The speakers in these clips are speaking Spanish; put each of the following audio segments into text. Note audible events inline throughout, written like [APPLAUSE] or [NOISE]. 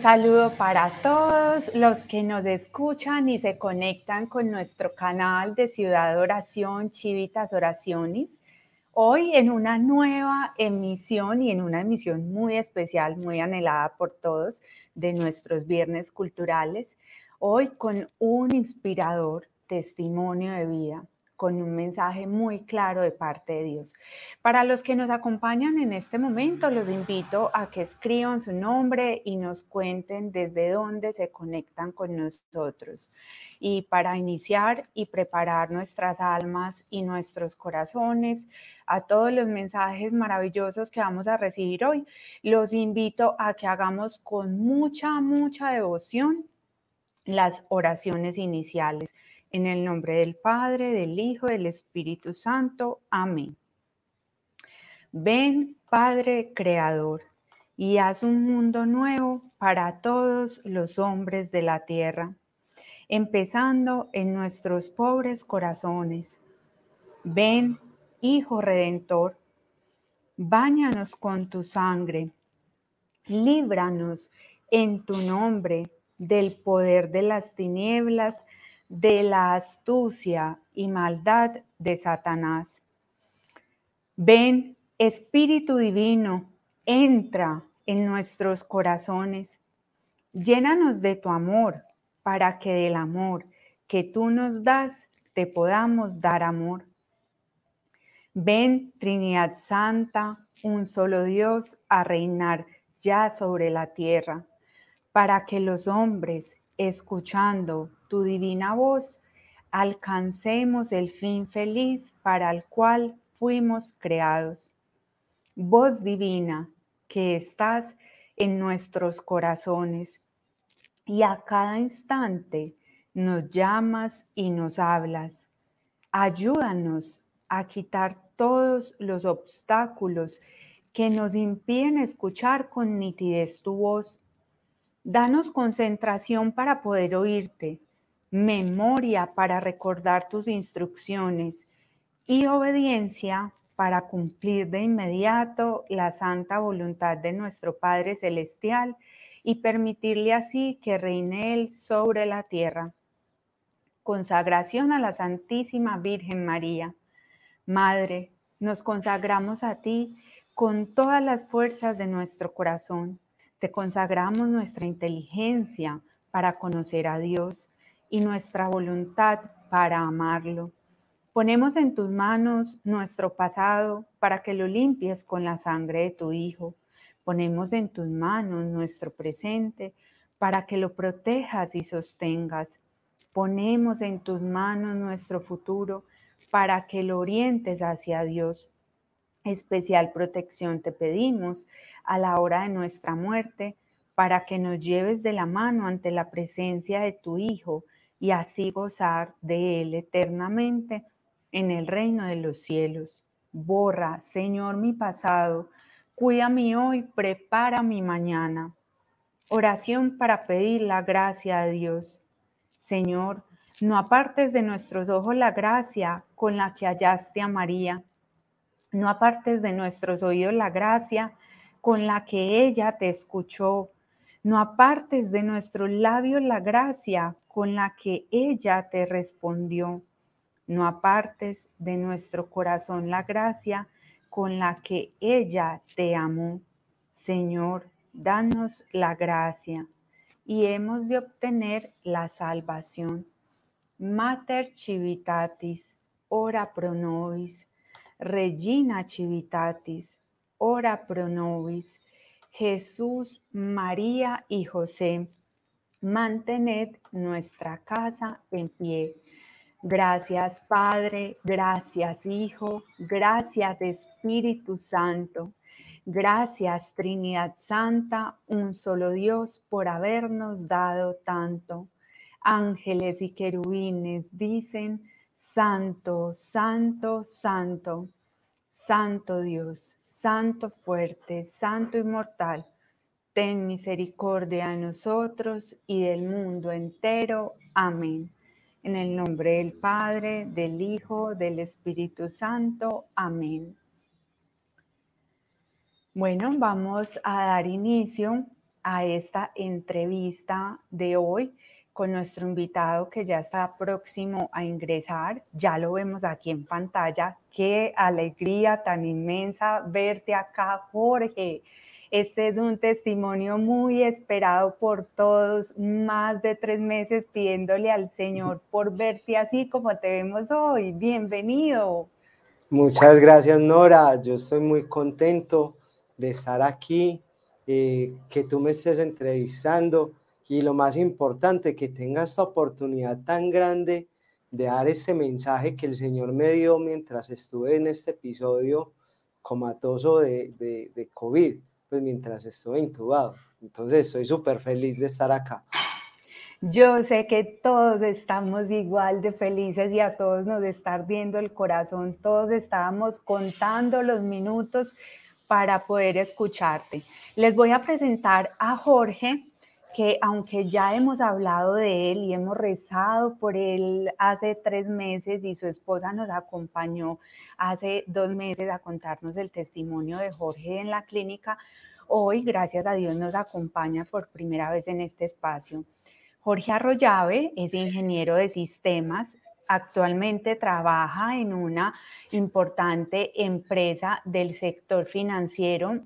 saludo para todos los que nos escuchan y se conectan con nuestro canal de Ciudad Oración, Chivitas Oraciones. Hoy en una nueva emisión y en una emisión muy especial, muy anhelada por todos de nuestros viernes culturales. Hoy con un inspirador testimonio de vida con un mensaje muy claro de parte de Dios. Para los que nos acompañan en este momento, los invito a que escriban su nombre y nos cuenten desde dónde se conectan con nosotros. Y para iniciar y preparar nuestras almas y nuestros corazones a todos los mensajes maravillosos que vamos a recibir hoy, los invito a que hagamos con mucha, mucha devoción las oraciones iniciales en el nombre del Padre, del Hijo, del Espíritu Santo. Amén. Ven, Padre Creador, y haz un mundo nuevo para todos los hombres de la tierra, empezando en nuestros pobres corazones. Ven, Hijo Redentor, báñanos con tu sangre, líbranos en tu nombre del poder de las tinieblas de la astucia y maldad de Satanás. Ven, Espíritu Divino, entra en nuestros corazones. Llénanos de tu amor para que del amor que tú nos das te podamos dar amor. Ven, Trinidad Santa, un solo Dios, a reinar ya sobre la tierra, para que los hombres, escuchando tu divina voz, alcancemos el fin feliz para el cual fuimos creados. Voz divina que estás en nuestros corazones y a cada instante nos llamas y nos hablas. Ayúdanos a quitar todos los obstáculos que nos impiden escuchar con nitidez tu voz. Danos concentración para poder oírte memoria para recordar tus instrucciones y obediencia para cumplir de inmediato la santa voluntad de nuestro Padre Celestial y permitirle así que reine Él sobre la tierra. Consagración a la Santísima Virgen María. Madre, nos consagramos a ti con todas las fuerzas de nuestro corazón. Te consagramos nuestra inteligencia para conocer a Dios y nuestra voluntad para amarlo. Ponemos en tus manos nuestro pasado para que lo limpies con la sangre de tu Hijo. Ponemos en tus manos nuestro presente para que lo protejas y sostengas. Ponemos en tus manos nuestro futuro para que lo orientes hacia Dios. Especial protección te pedimos a la hora de nuestra muerte para que nos lleves de la mano ante la presencia de tu Hijo y así gozar de Él eternamente en el reino de los cielos. Borra, Señor, mi pasado, cuida mi hoy, prepara mi mañana. Oración para pedir la gracia de Dios. Señor, no apartes de nuestros ojos la gracia con la que hallaste a María. No apartes de nuestros oídos la gracia con la que ella te escuchó. No apartes de nuestros labios la gracia con la que ella te respondió. No apartes de nuestro corazón la gracia con la que ella te amó. Señor, danos la gracia y hemos de obtener la salvación. Mater Civitatis, ora pro nobis. Regina Civitatis, ora pro nobis. Jesús, María y José, mantened nuestra casa en pie. Gracias Padre, gracias Hijo, gracias Espíritu Santo, gracias Trinidad Santa, un solo Dios, por habernos dado tanto. Ángeles y querubines dicen, Santo, Santo, Santo, Santo Dios. Santo fuerte, Santo inmortal, ten misericordia de nosotros y del mundo entero. Amén. En el nombre del Padre, del Hijo, del Espíritu Santo. Amén. Bueno, vamos a dar inicio a esta entrevista de hoy con nuestro invitado que ya está próximo a ingresar. Ya lo vemos aquí en pantalla. Qué alegría tan inmensa verte acá, Jorge. Este es un testimonio muy esperado por todos, más de tres meses pidiéndole al Señor [LAUGHS] por verte así como te vemos hoy. Bienvenido. Muchas gracias, Nora. Yo estoy muy contento de estar aquí, eh, que tú me estés entrevistando y lo más importante, que tenga esta oportunidad tan grande de dar ese mensaje que el Señor me dio mientras estuve en este episodio comatoso de, de, de COVID pues mientras estuve intubado. Entonces estoy súper feliz de estar acá. Yo sé que todos estamos igual de felices y a todos nos está ardiendo el corazón. Todos estábamos contando los minutos para poder escucharte. Les voy a presentar a Jorge, que aunque ya hemos hablado de él y hemos rezado por él hace tres meses y su esposa nos acompañó hace dos meses a contarnos el testimonio de Jorge en la clínica, hoy, gracias a Dios, nos acompaña por primera vez en este espacio. Jorge Arroyave es ingeniero de sistemas, actualmente trabaja en una importante empresa del sector financiero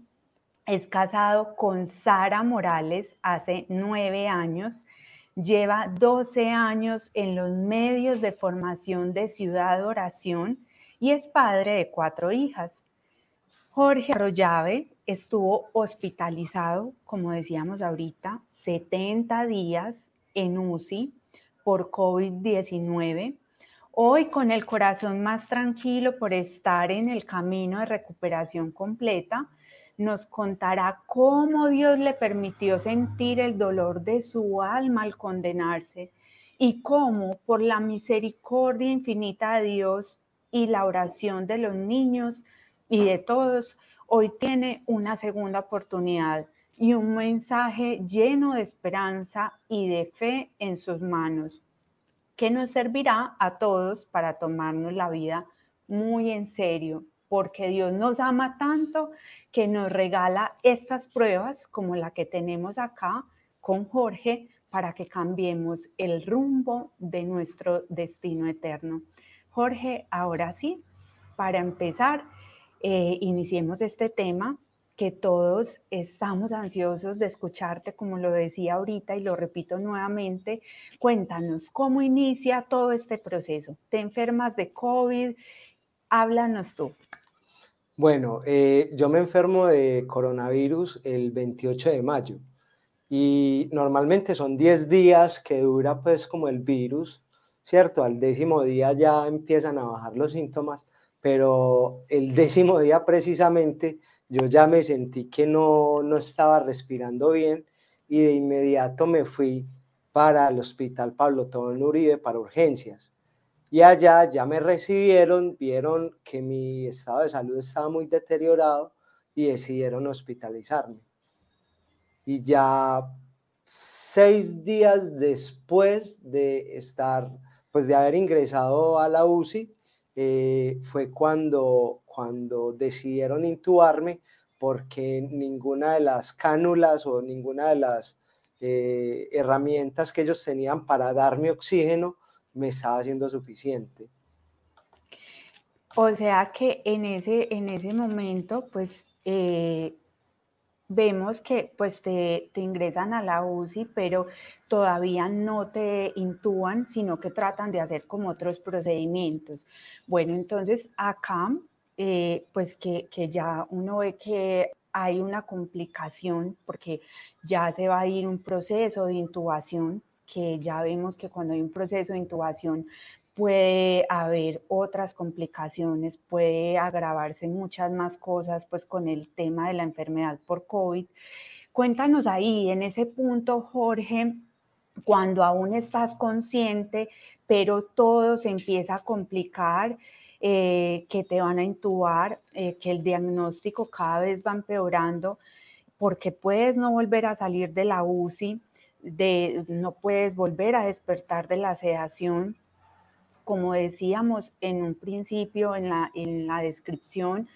es casado con Sara Morales hace nueve años. Lleva 12 años en los medios de formación de Ciudad Oración y es padre de cuatro hijas. Jorge Arroyave estuvo hospitalizado, como decíamos ahorita, 70 días en UCI por COVID-19. Hoy con el corazón más tranquilo por estar en el camino de recuperación completa, nos contará cómo Dios le permitió sentir el dolor de su alma al condenarse y cómo por la misericordia infinita de Dios y la oración de los niños y de todos, hoy tiene una segunda oportunidad y un mensaje lleno de esperanza y de fe en sus manos, que nos servirá a todos para tomarnos la vida muy en serio porque Dios nos ama tanto que nos regala estas pruebas como la que tenemos acá con Jorge para que cambiemos el rumbo de nuestro destino eterno. Jorge, ahora sí, para empezar, eh, iniciemos este tema que todos estamos ansiosos de escucharte, como lo decía ahorita y lo repito nuevamente. Cuéntanos cómo inicia todo este proceso. ¿Te enfermas de COVID? Háblanos tú. Bueno, eh, yo me enfermo de coronavirus el 28 de mayo y normalmente son 10 días que dura pues como el virus, ¿cierto? Al décimo día ya empiezan a bajar los síntomas, pero el décimo día precisamente yo ya me sentí que no, no estaba respirando bien y de inmediato me fui para el hospital Pablo Tobón Uribe para urgencias. Y allá ya me recibieron, vieron que mi estado de salud estaba muy deteriorado y decidieron hospitalizarme. Y ya seis días después de estar, pues de haber ingresado a la UCI, eh, fue cuando, cuando decidieron intubarme porque ninguna de las cánulas o ninguna de las eh, herramientas que ellos tenían para darme oxígeno me estaba haciendo suficiente. O sea que en ese, en ese momento, pues eh, vemos que pues te, te, ingresan a la UCI, pero todavía no te intúan, sino que tratan de hacer como otros procedimientos. Bueno, entonces acá, eh, pues que, que ya uno ve que hay una complicación porque ya se va a ir un proceso de intubación que ya vemos que cuando hay un proceso de intubación puede haber otras complicaciones, puede agravarse muchas más cosas pues con el tema de la enfermedad por COVID. Cuéntanos ahí, en ese punto, Jorge, cuando aún estás consciente, pero todo se empieza a complicar, eh, que te van a intubar, eh, que el diagnóstico cada vez va empeorando, porque puedes no volver a salir de la UCI, de no puedes volver a despertar de la sedación. Como decíamos en un principio, en la, en la descripción,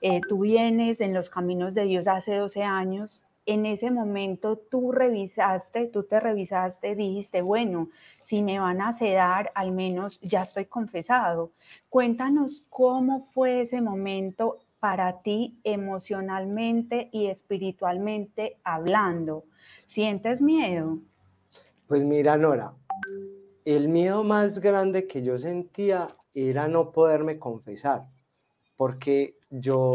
eh, tú vienes en los caminos de Dios hace 12 años, en ese momento tú revisaste, tú te revisaste, dijiste, bueno, si me van a sedar, al menos ya estoy confesado. Cuéntanos cómo fue ese momento para ti emocionalmente y espiritualmente hablando. ¿Sientes miedo? Pues mira, Nora, el miedo más grande que yo sentía era no poderme confesar, porque yo,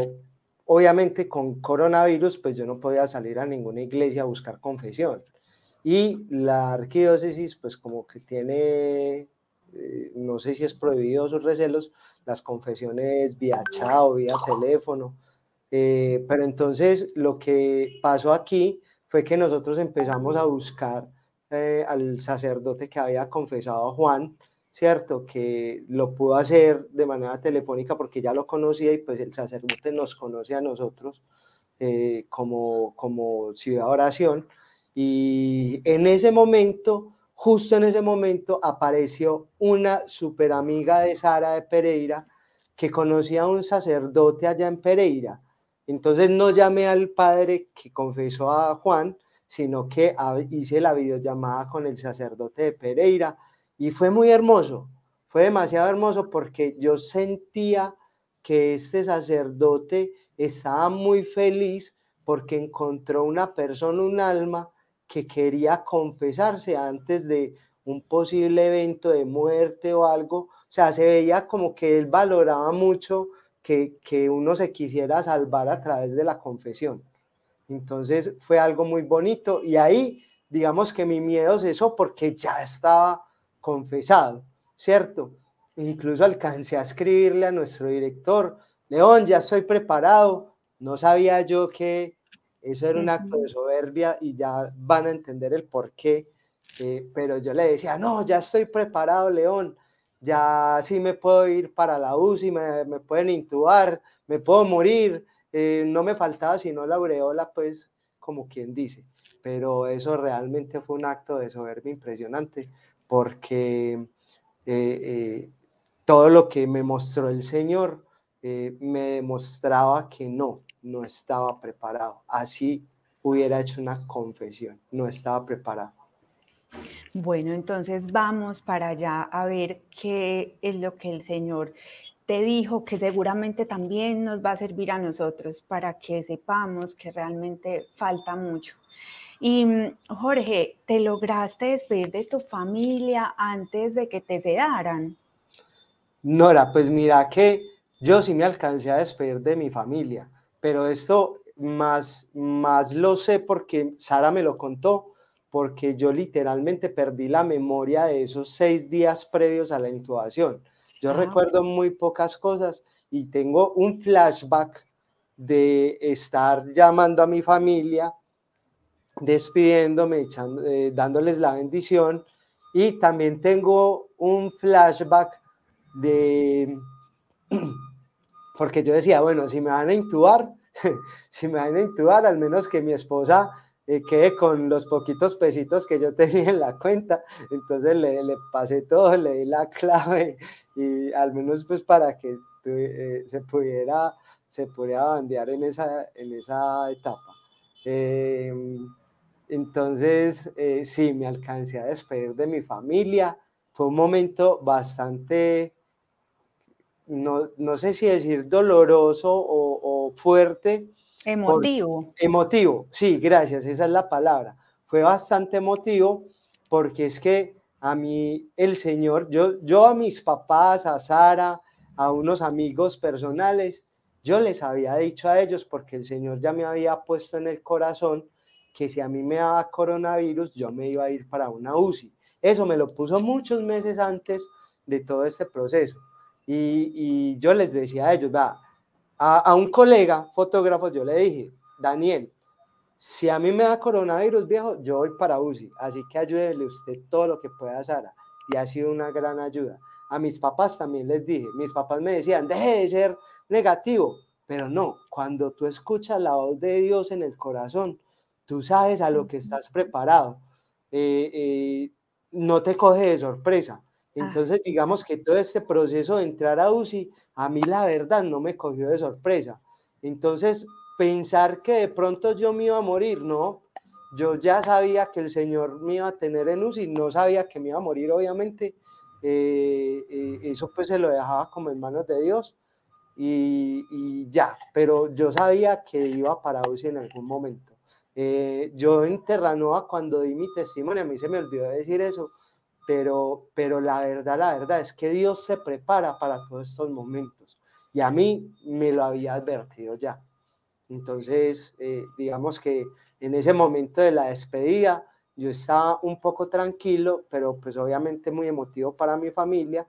obviamente con coronavirus, pues yo no podía salir a ninguna iglesia a buscar confesión. Y la arquidiócesis, pues como que tiene, eh, no sé si es prohibido sus recelos, las confesiones vía chat o vía teléfono. Eh, pero entonces lo que pasó aquí fue que nosotros empezamos a buscar eh, al sacerdote que había confesado a Juan, ¿cierto? Que lo pudo hacer de manera telefónica porque ya lo conocía y pues el sacerdote nos conoce a nosotros eh, como, como ciudad oración. Y en ese momento, justo en ese momento, apareció una super amiga de Sara de Pereira que conocía a un sacerdote allá en Pereira. Entonces no llamé al padre que confesó a Juan, sino que hice la videollamada con el sacerdote de Pereira y fue muy hermoso, fue demasiado hermoso porque yo sentía que este sacerdote estaba muy feliz porque encontró una persona, un alma que quería confesarse antes de un posible evento de muerte o algo. O sea, se veía como que él valoraba mucho que, que uno se quisiera salvar a través de la confesión. Entonces fue algo muy bonito y ahí digamos que mi miedo cesó porque ya estaba confesado, ¿cierto? Incluso alcancé a escribirle a nuestro director, León, ya estoy preparado, no sabía yo que eso era un acto de soberbia y ya van a entender el por qué, eh, pero yo le decía, no, ya estoy preparado, León, ya sí me puedo ir para la UCI, me, me pueden intubar, me puedo morir, eh, no me faltaba sino la aureola, pues, como quien dice, pero eso realmente fue un acto de soberbia impresionante, porque eh, todo lo que me mostró el Señor me demostraba que no, no estaba preparado. Así hubiera hecho una confesión, no estaba preparado. Bueno, entonces vamos para allá a ver qué es lo que el Señor te dijo que seguramente también nos va a servir a nosotros para que sepamos que realmente falta mucho. Y mm, Jorge, ¿te lograste despedir de tu familia antes de que te sedaran? Nora, pues mira que yo sí me alcancé a despedir de mi familia, pero esto más, más lo sé porque Sara me lo contó, porque yo literalmente perdí la memoria de esos seis días previos a la intubación. Yo recuerdo muy pocas cosas y tengo un flashback de estar llamando a mi familia, despidiéndome, echando, eh, dándoles la bendición y también tengo un flashback de, [CLEARS THROAT] porque yo decía, bueno, si me van a intubar, [LAUGHS] si me van a intubar, al menos que mi esposa eh, quedé con los poquitos pesitos que yo [LAUGHS] tenía en la cuenta, entonces le, le pasé todo, le di la clave [LAUGHS] y al menos pues para que eh, se pudiera se pudiera bandear en esa, en esa etapa. Em, entonces, eh, sí, me alcancé a despedir de mi familia. Fue un momento bastante, no, no sé si decir doloroso o, o fuerte, Emotivo. emotivo, sí, gracias, esa es la palabra. Fue bastante emotivo porque es que a mí el Señor, yo, yo a mis papás, a Sara, a unos amigos personales, yo les había dicho a ellos porque el Señor ya me había puesto en el corazón que si a mí me daba coronavirus, yo me iba a ir para una UCI. Eso me lo puso muchos meses antes de todo este proceso. Y, y yo les decía a ellos, va, a, un colega fotógrafo yo le dije, Daniel, si a mí me da coronavirus, viejo, yo voy para UCI, así que ayúdele usted todo lo que pueda, Sara. Y ha sido una gran ayuda. A mis papás también les dije, mis papás me decían, deje de ser negativo, pero no, cuando tú escuchas la voz de Dios en el corazón, tú sabes a lo que estás preparado. Eh, eh, no te coge de sorpresa. Ah. Entonces, digamos que todo este proceso de entrar a UCI, a mí la verdad no me cogió de sorpresa. Entonces, pensar que de pronto yo me iba a morir, no. Yo ya sabía que el Señor me iba a tener en UCI, no sabía que me iba a morir, obviamente. Eh, eh, eso pues se lo dejaba como en manos de Dios y, ya, pero yo sabía que iba para UCI en algún momento. Eh, yo en Terranova, cuando di mi testimonio, a mí se me olvidó decir eso, pero, pero la verdad, la verdad es que Dios se prepara para todos estos momentos y a mí me lo había advertido ya. Entonces, eh, digamos que en ese momento de la despedida, yo estaba un poco tranquilo, pero pues obviamente muy emotivo para mi familia.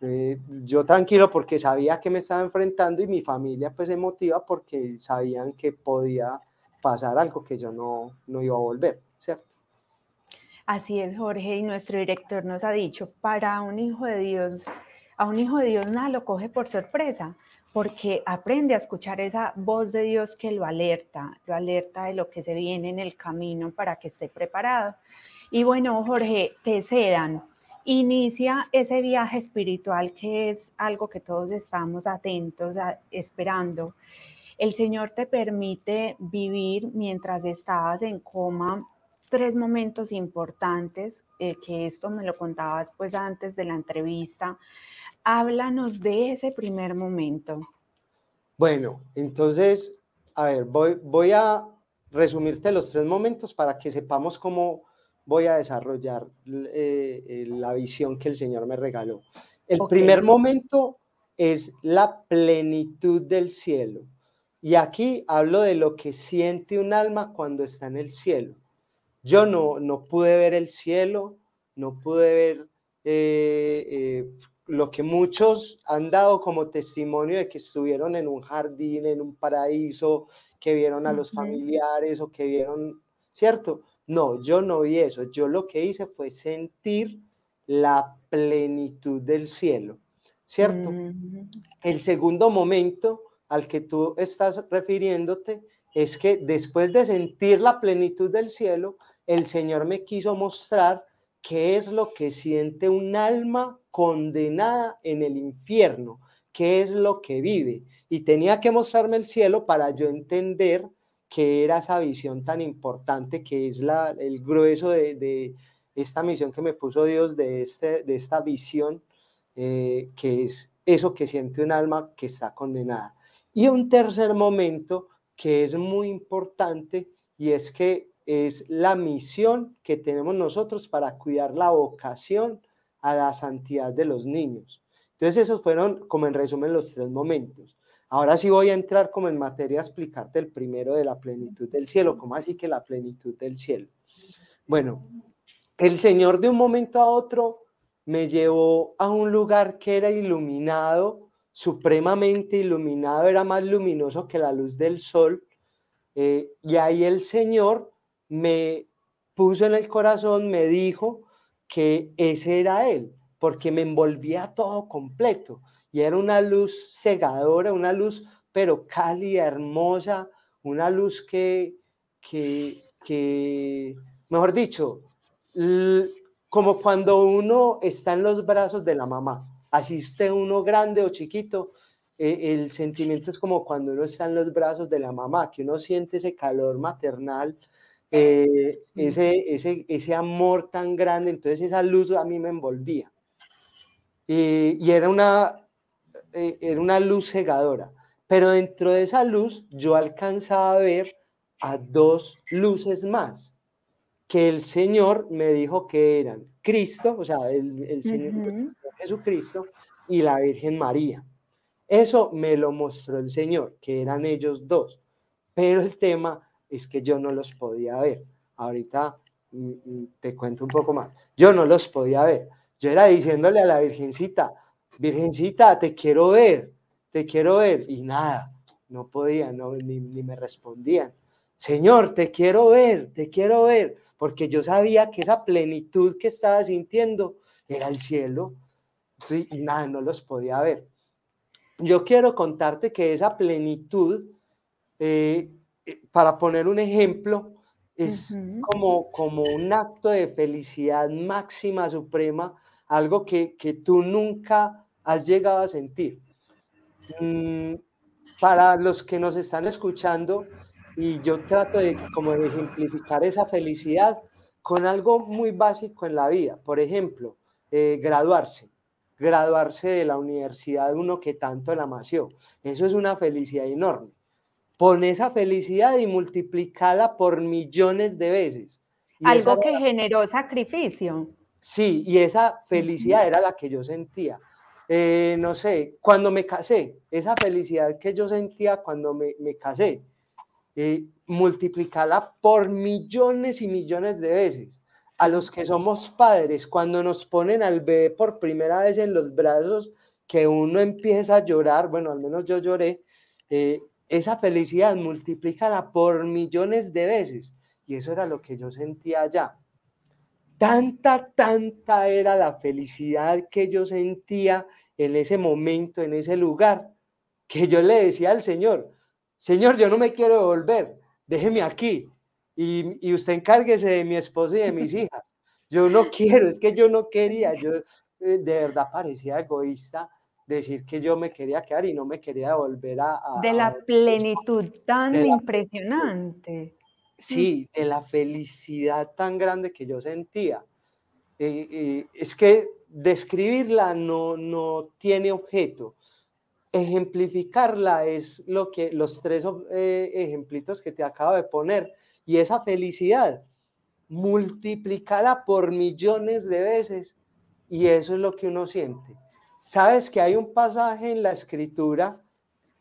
Eh, yo tranquilo porque sabía que me estaba enfrentando y mi familia pues emotiva porque sabían que podía pasar algo que yo no, no iba a volver, ¿cierto? Así es, Jorge, y nuestro director nos ha dicho, para un hijo de Dios, a un hijo de Dios nada lo coge por sorpresa, porque aprende a escuchar esa voz de Dios que lo alerta, lo alerta de lo que se viene en el camino para que esté preparado. Y bueno, Jorge, te cedan. Inicia ese viaje espiritual que es algo que todos estamos atentos, esperando. El Señor te permite vivir mientras estabas en coma tres momentos importantes, eh, que esto me lo contabas pues antes de la entrevista, Háblanos de ese primer momento. Bueno, entonces, a ver, voy, voy a resumirte los tres momentos para que sepamos cómo voy a desarrollar eh, eh, la visión que el Señor me regaló. El primer momento es la plenitud del cielo. Y aquí hablo de lo que siente un alma cuando está en el cielo. Yo no, no pude ver el cielo, no pude ver eh, lo que muchos han dado como testimonio de que estuvieron en un jardín, en un paraíso, que vieron a los familiares o que vieron, ¿cierto? No, yo no vi eso. Yo lo que hice fue sentir la plenitud del cielo, ¿cierto? El segundo momento al que tú estás refiriéndote es que después de sentir la plenitud del cielo, el Señor me quiso mostrar qué es lo que siente un alma condenada en el infierno, qué es lo que vive. Y tenía que mostrarme el cielo para yo entender qué era esa visión tan importante que es la, el grueso de, esta misión que me puso Dios, de, este, de esta visión, eh, que es eso que siente un alma que está condenada. Y un tercer momento que es muy importante y es que es la misión que tenemos nosotros para cuidar la vocación a la santidad de los niños. Entonces esos fueron como en resumen los tres momentos. Ahora sí voy a entrar como en materia a explicarte el primero de la plenitud del cielo. ¿Cómo así que la plenitud del cielo? Bueno, el Señor de un momento a otro me llevó a un lugar que era iluminado, supremamente iluminado, era más luminoso que la luz del sol. Eh, y ahí el Señor me puso en el corazón, me dijo que ese era Él, porque me envolvía todo completo. Y era una luz cegadora, una luz pero cálida, hermosa, una luz que, que, que mejor dicho, como cuando uno está en los brazos de la mamá, así esté uno grande o chiquito, eh, el sentimiento es como cuando uno está en los brazos de la mamá, que uno siente ese calor maternal eh, ese, ese, ese amor tan grande, entonces esa luz a mí me envolvía. Y, y era, una, eh, era una luz cegadora, pero dentro de esa luz yo alcanzaba a ver a dos luces más, que el Señor me dijo que eran Cristo, o sea, el, el Señor Jesucristo y la Virgen María. Eso me lo mostró el Señor, que eran ellos dos. Pero el tema es que yo no los podía ver. Ahorita mm, mm, te cuento un poco más. Yo no los podía ver. Yo era diciéndole a la Virgencita, Virgencita, te quiero ver, te quiero ver. Y nada, no podía, no, ni, me respondían. Señor, te quiero ver, te quiero ver, porque yo sabía que esa plenitud que estaba sintiendo era el cielo. y nada, no los podía ver. Yo quiero contarte que esa plenitud eh, para poner un ejemplo, es como, como un acto de felicidad máxima, suprema, algo que, que tú nunca has llegado a sentir. Mm, para los que nos están escuchando, y yo trato de como de ejemplificar esa felicidad con algo muy básico en la vida. Por ejemplo, eh, graduarse, graduarse de la universidad uno que tanto la amació. Eso es una felicidad enorme. Pon esa felicidad y multiplícala por millones de veces. algo que generó sacrificio. Sí, y esa felicidad era la que yo sentía. Eh, no sé, cuando me casé, esa felicidad que yo sentía cuando me, me casé, eh, multiplicarla por millones y millones de veces. A los que somos padres, cuando nos ponen al bebé por primera vez en los brazos, que uno empieza a llorar, bueno, al menos yo lloré, eh, esa felicidad multiplícala por millones de veces. Y eso era lo que yo sentía allá. Tanta, tanta era la felicidad que yo sentía en ese momento, en ese lugar, que yo le decía al Señor, Señor, yo no me quiero devolver, déjeme aquí y, usted encárguese de mi esposa y de mis hijas. Yo no [LAUGHS] quiero, es que yo no quería, yo eh, de verdad parecía egoísta decir que yo me quería quedar y no me quería devolver a... de la plenitud tan impresionante. sí, de la felicidad tan grande que yo sentía. Eh, eh, es que describirla no, no tiene objeto. Ejemplificarla es lo que los tres eh, ejemplitos que te acabo de poner. Y esa felicidad, multiplicarla por millones de veces. Y eso es lo que uno siente. Sabes que hay un pasaje en la escritura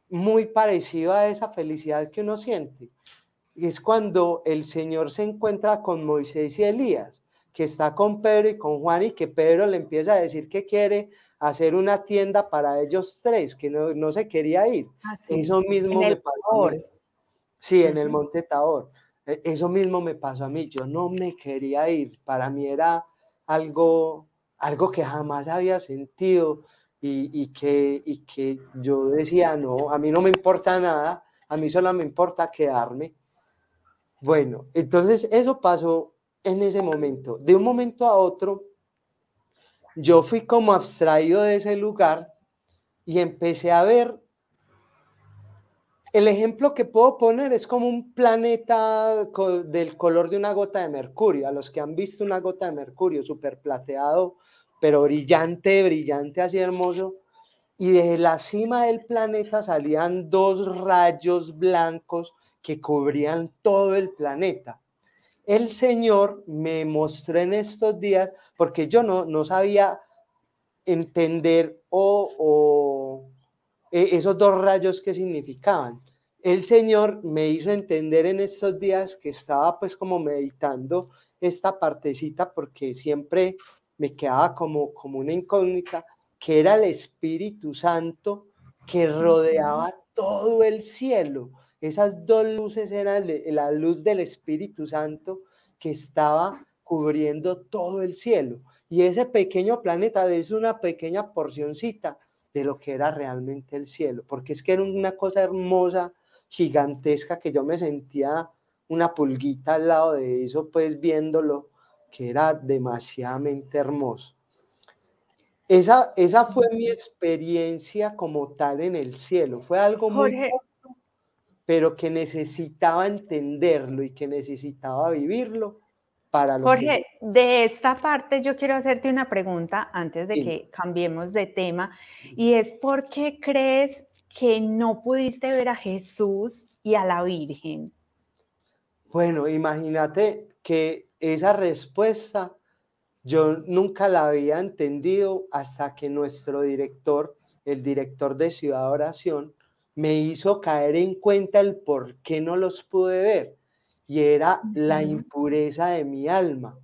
muy parecido a esa felicidad que uno siente. Y es cuando el Señor se encuentra con Moisés y Elías, que está con Pedro y con Juan y que Pedro le empieza a decir que quiere hacer una tienda para ellos tres, que no, se quería ir. Ah, Eso mismo me pasó. Sí, en el Monte Tabor. E, eso mismo me pasó a mí. Yo no me quería ir. Para mí era algo, algo que jamás había sentido y, que, y que yo decía, no, a mí no me importa nada, a mí solo me importa quedarme. Bueno, entonces eso pasó en ese momento. De un momento a otro, yo fui como abstraído de ese lugar y empecé a ver el ejemplo que puedo poner es como un planeta del color de una gota de mercurio. A los que han visto una gota de mercurio súper plateado, pero brillante, brillante, así hermoso. Y de la cima del planeta salían dos rayos blancos que cubrían todo el planeta el Señor me mostró en estos días, porque yo no, no sabía entender o, e, esos dos rayos que significaban. El Señor me hizo entender en estos días que estaba pues como meditando esta partecita porque siempre me quedaba como, como una incógnita, que era el Espíritu Santo que rodeaba todo el cielo esas dos luces eran la luz del Espíritu Santo que estaba cubriendo todo el cielo. Y ese pequeño planeta es una pequeña porcioncita de lo que era realmente el cielo, porque es que era una cosa hermosa, gigantesca, que yo me sentía una pulguita al lado de eso, pues viéndolo, que era demasiadamente hermoso. Esa, esa fue mi experiencia como tal en el cielo. Fue algo muy pero que necesitaba entenderlo y que necesitaba vivirlo para lo Jorge, de esta parte yo quiero hacerte una pregunta antes de que cambiemos de tema y es ¿por qué crees que no pudiste ver a Jesús y a la Virgen? Bueno, imagínate que esa respuesta yo nunca la había entendido hasta que nuestro director, el director de Ciudad Oración, me hizo caer en cuenta el por qué no los pude ver. Y era la impureza de mi alma.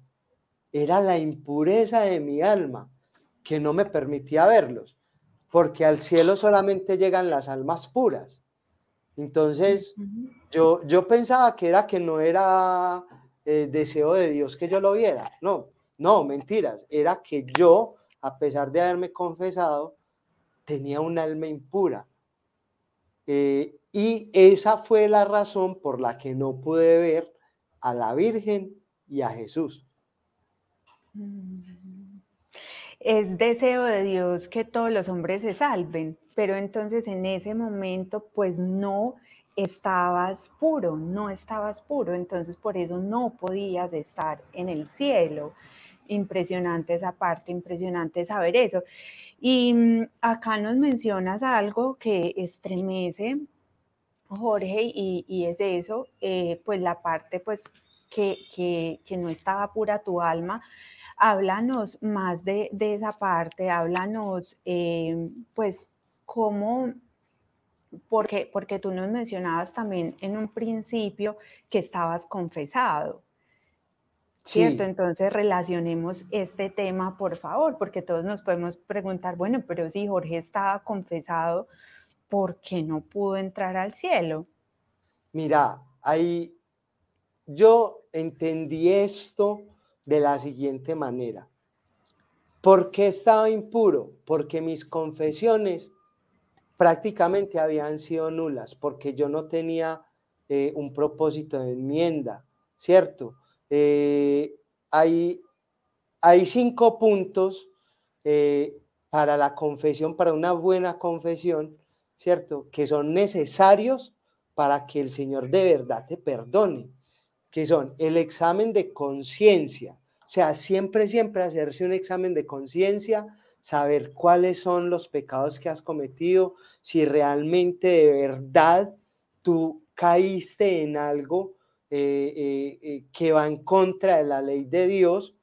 Era la impureza de mi alma que no me permitía verlos. Porque al cielo solamente llegan las almas puras. Entonces, yo, yo pensaba que era que no era eh, deseo de Dios que yo lo viera. No, no, mentiras. Era que yo, a pesar de haberme confesado, tenía un alma impura eh, y esa fue la razón por la que no pude ver a la Virgen y a Jesús. Mm. es deseo de Dios que todos los hombres se salven, pero entonces en ese momento pues no estabas puro, no estabas puro, entonces por eso no podías estar en el cielo. Impresionante esa parte, impresionante saber eso. Y mm, acá nos mencionas algo que estremece, Jorge, y, es eso, eh, pues la parte pues que, que, no estaba pura tu alma. Háblanos más de, esa parte, háblanos eh, pues cómo porque, porque tú nos mencionabas también en un principio que estabas confesado. ¿Cierto? Entonces relacionemos este tema, por favor, porque todos nos podemos preguntar, bueno, pero si Jorge estaba confesado, ¿por qué no pudo entrar al cielo? Mira, ahí yo entendí esto de la siguiente manera. ¿Por qué estaba impuro? Porque mis confesiones prácticamente habían sido nulas porque yo no tenía eh, un propósito de enmienda, ¿cierto? Eh, hay, hay, cinco puntos eh, para la confesión, para una buena confesión, ¿cierto? Que son necesarios para que el Señor de verdad te perdone, que son el examen de conciencia, o sea, siempre, siempre hacerse un examen de conciencia, saber cuáles son los pecados que has cometido, si realmente de verdad tú caíste en algo eh, eh, eh, que va en contra de la ley de Dios.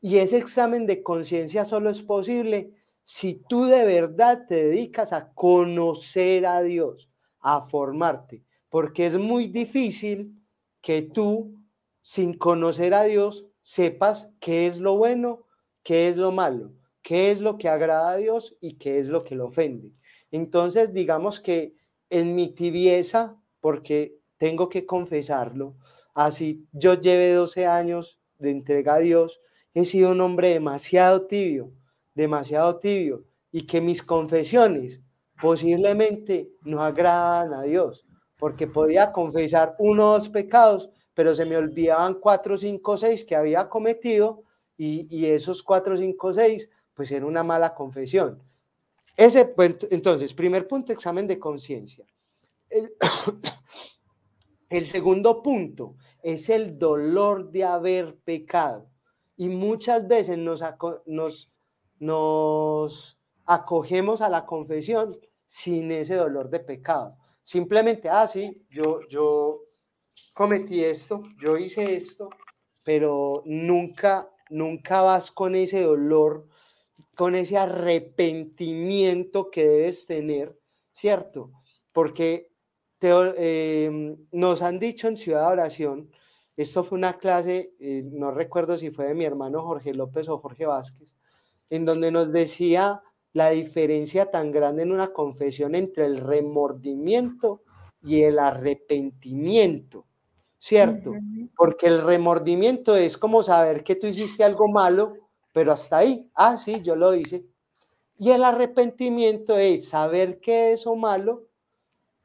Y ese examen de conciencia solo es posible si tú de verdad te dedicas a conocer a Dios, a formarte, porque es muy difícil que tú, sin conocer a Dios, sepas qué es lo bueno, qué es lo malo qué es lo que agrada a Dios y qué es lo que lo ofende. Entonces, digamos que en mi tibieza, porque tengo que confesarlo, así yo lleve 12 años de entrega a Dios, he sido un hombre demasiado tibio, demasiado tibio, y que mis confesiones posiblemente no agradan a Dios, porque podía confesar uno o dos pecados, pero se me olvidaban cuatro, cinco, seis que había cometido, y, y esos cuatro, cinco, seis pues una mala confesión. Ese, pues, entonces, primer punto, examen de conciencia. [COUGHS] El, segundo punto es el dolor de haber pecado. Y muchas veces nos acogemos a la confesión sin ese dolor de pecado. Simplemente, ah, sí, yo, yo cometí esto, yo hice esto, pero nunca, nunca vas con ese dolor con ese arrepentimiento que debes tener, ¿cierto? Porque em, nos han dicho en Ciudad de Oración, esto fue una clase, eh, no recuerdo si fue de mi hermano Jorge López o Jorge Vázquez, en donde nos decía la diferencia tan grande en una confesión entre el remordimiento y el arrepentimiento, ¿cierto? Porque el remordimiento es como saber que tú hiciste algo malo pero hasta ahí, ah, sí, yo lo hice. Y el arrepentimiento es saber que eso malo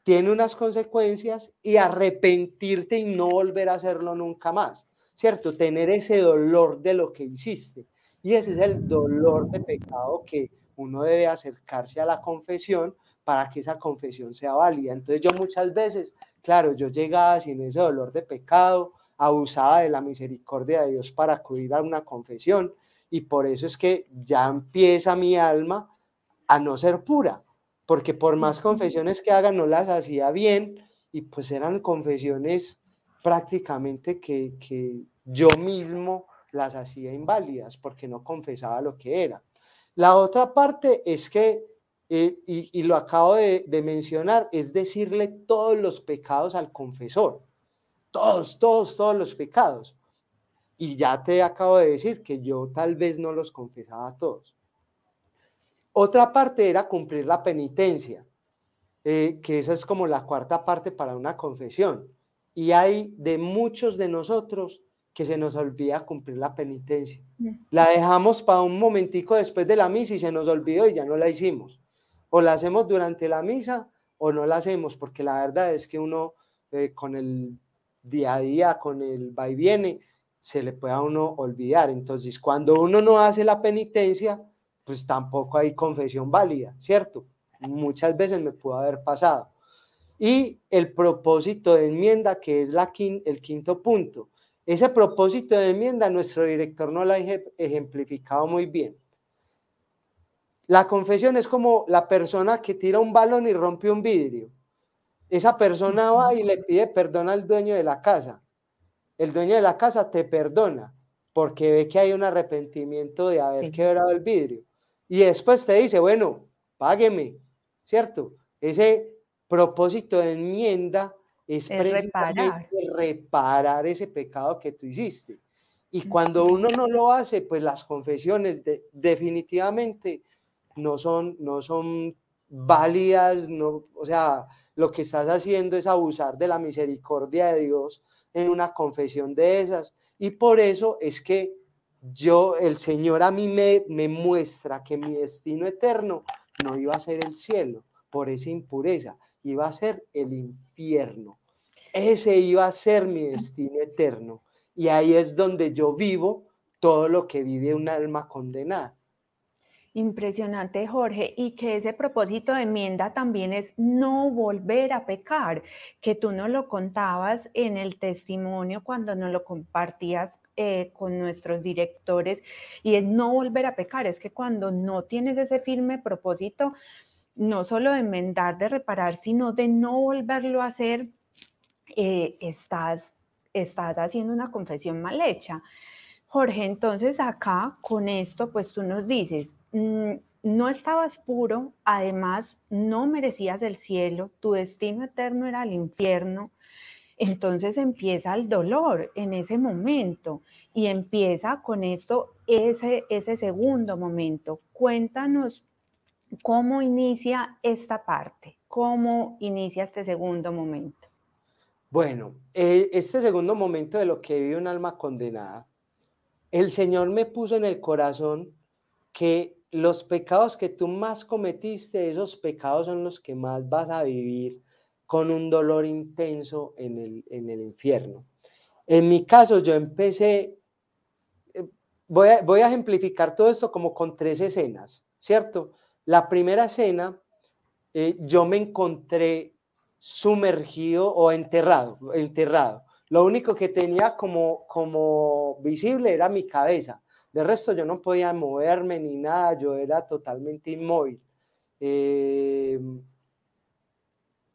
tiene unas consecuencias y arrepentirte y no volver a hacerlo nunca más, ¿cierto? Tener ese dolor de lo que hiciste. Y ese es el dolor de pecado que uno debe acercarse a la confesión para que esa confesión sea válida. Entonces yo muchas veces, claro, yo llegaba sin ese dolor de pecado, abusaba de la misericordia de Dios para acudir a una confesión y por eso es que ya empieza mi alma a no ser pura, porque por más confesiones que haga no las hacía bien y pues eran confesiones prácticamente que, yo mismo las hacía inválidas porque no confesaba lo que era. La otra parte es que, eh, y, lo acabo de, de mencionar, es decirle todos los pecados al confesor. Todos, todos, todos los pecados. Y ya te acabo de decir que yo tal vez no los confesaba a todos. Otra parte era cumplir la penitencia, eh, que esa es como la cuarta parte para una confesión. Y hay de muchos de nosotros que se nos olvida cumplir la penitencia. La dejamos para un momentico después de la misa y se nos olvidó y ya no la hicimos. O la hacemos durante la misa o no la hacemos, porque la verdad es que uno eh, con el día a día, con el va y viene, se le puede a uno olvidar. Entonces, cuando uno no hace la penitencia, pues tampoco hay confesión válida, ¿cierto? Muchas veces me pudo haber pasado. Y el propósito de enmienda, que es la el quinto punto. Ese propósito de enmienda, nuestro director no lo ha ejemplificado muy bien. La confesión es como la persona que tira un balón y rompe un vidrio. Esa persona va y le pide perdón al dueño de la casa. El dueño de la casa te perdona porque ve que hay un arrepentimiento de haber quebrado el vidrio. Y después te dice, bueno, págueme, ¿cierto? Ese propósito de enmienda es, reparar. reparar. ese pecado que tú hiciste. Y cuando uno no lo hace, pues las confesiones definitivamente no son, no son válidas, no, o sea, lo que estás haciendo es abusar de la misericordia de Dios en una confesión de esas. Y por eso es que yo, el Señor a mí me, me muestra que mi destino eterno no iba a ser el cielo por esa impureza, iba a ser el infierno. Ese iba a ser mi destino eterno. Y ahí es donde yo vivo todo lo que vive un alma condenada. Impresionante, Jorge. Y que ese propósito de enmienda también es no volver a pecar, que tú nos lo contabas en el testimonio cuando nos lo compartías eh, con nuestros directores, y es no volver a pecar. Es que cuando no tienes ese firme propósito, no solo de enmendar, de reparar, sino de no volverlo a hacer, eh, estás, estás haciendo una confesión mal hecha. Jorge, entonces acá con esto, pues tú nos dices, mm, no estabas puro, además no merecías el cielo, tu destino eterno era el infierno. Entonces empieza el dolor en ese momento y empieza con esto ese, ese segundo momento. Cuéntanos cómo inicia esta parte, cómo inicia este segundo momento. Bueno, eh, este segundo momento de lo que vive un alma condenada el Señor me puso en el corazón que los pecados que tú más cometiste, esos pecados son los que más vas a vivir con un dolor intenso en el, en el infierno. En mi caso, yo empecé, eh, voy a, ejemplificar todo esto como con tres escenas, ¿cierto? La primera escena, eh, yo me encontré sumergido o enterrado, enterrado. Lo único que tenía como, como visible era mi cabeza. De resto yo no podía moverme ni nada, yo era totalmente inmóvil. Eh,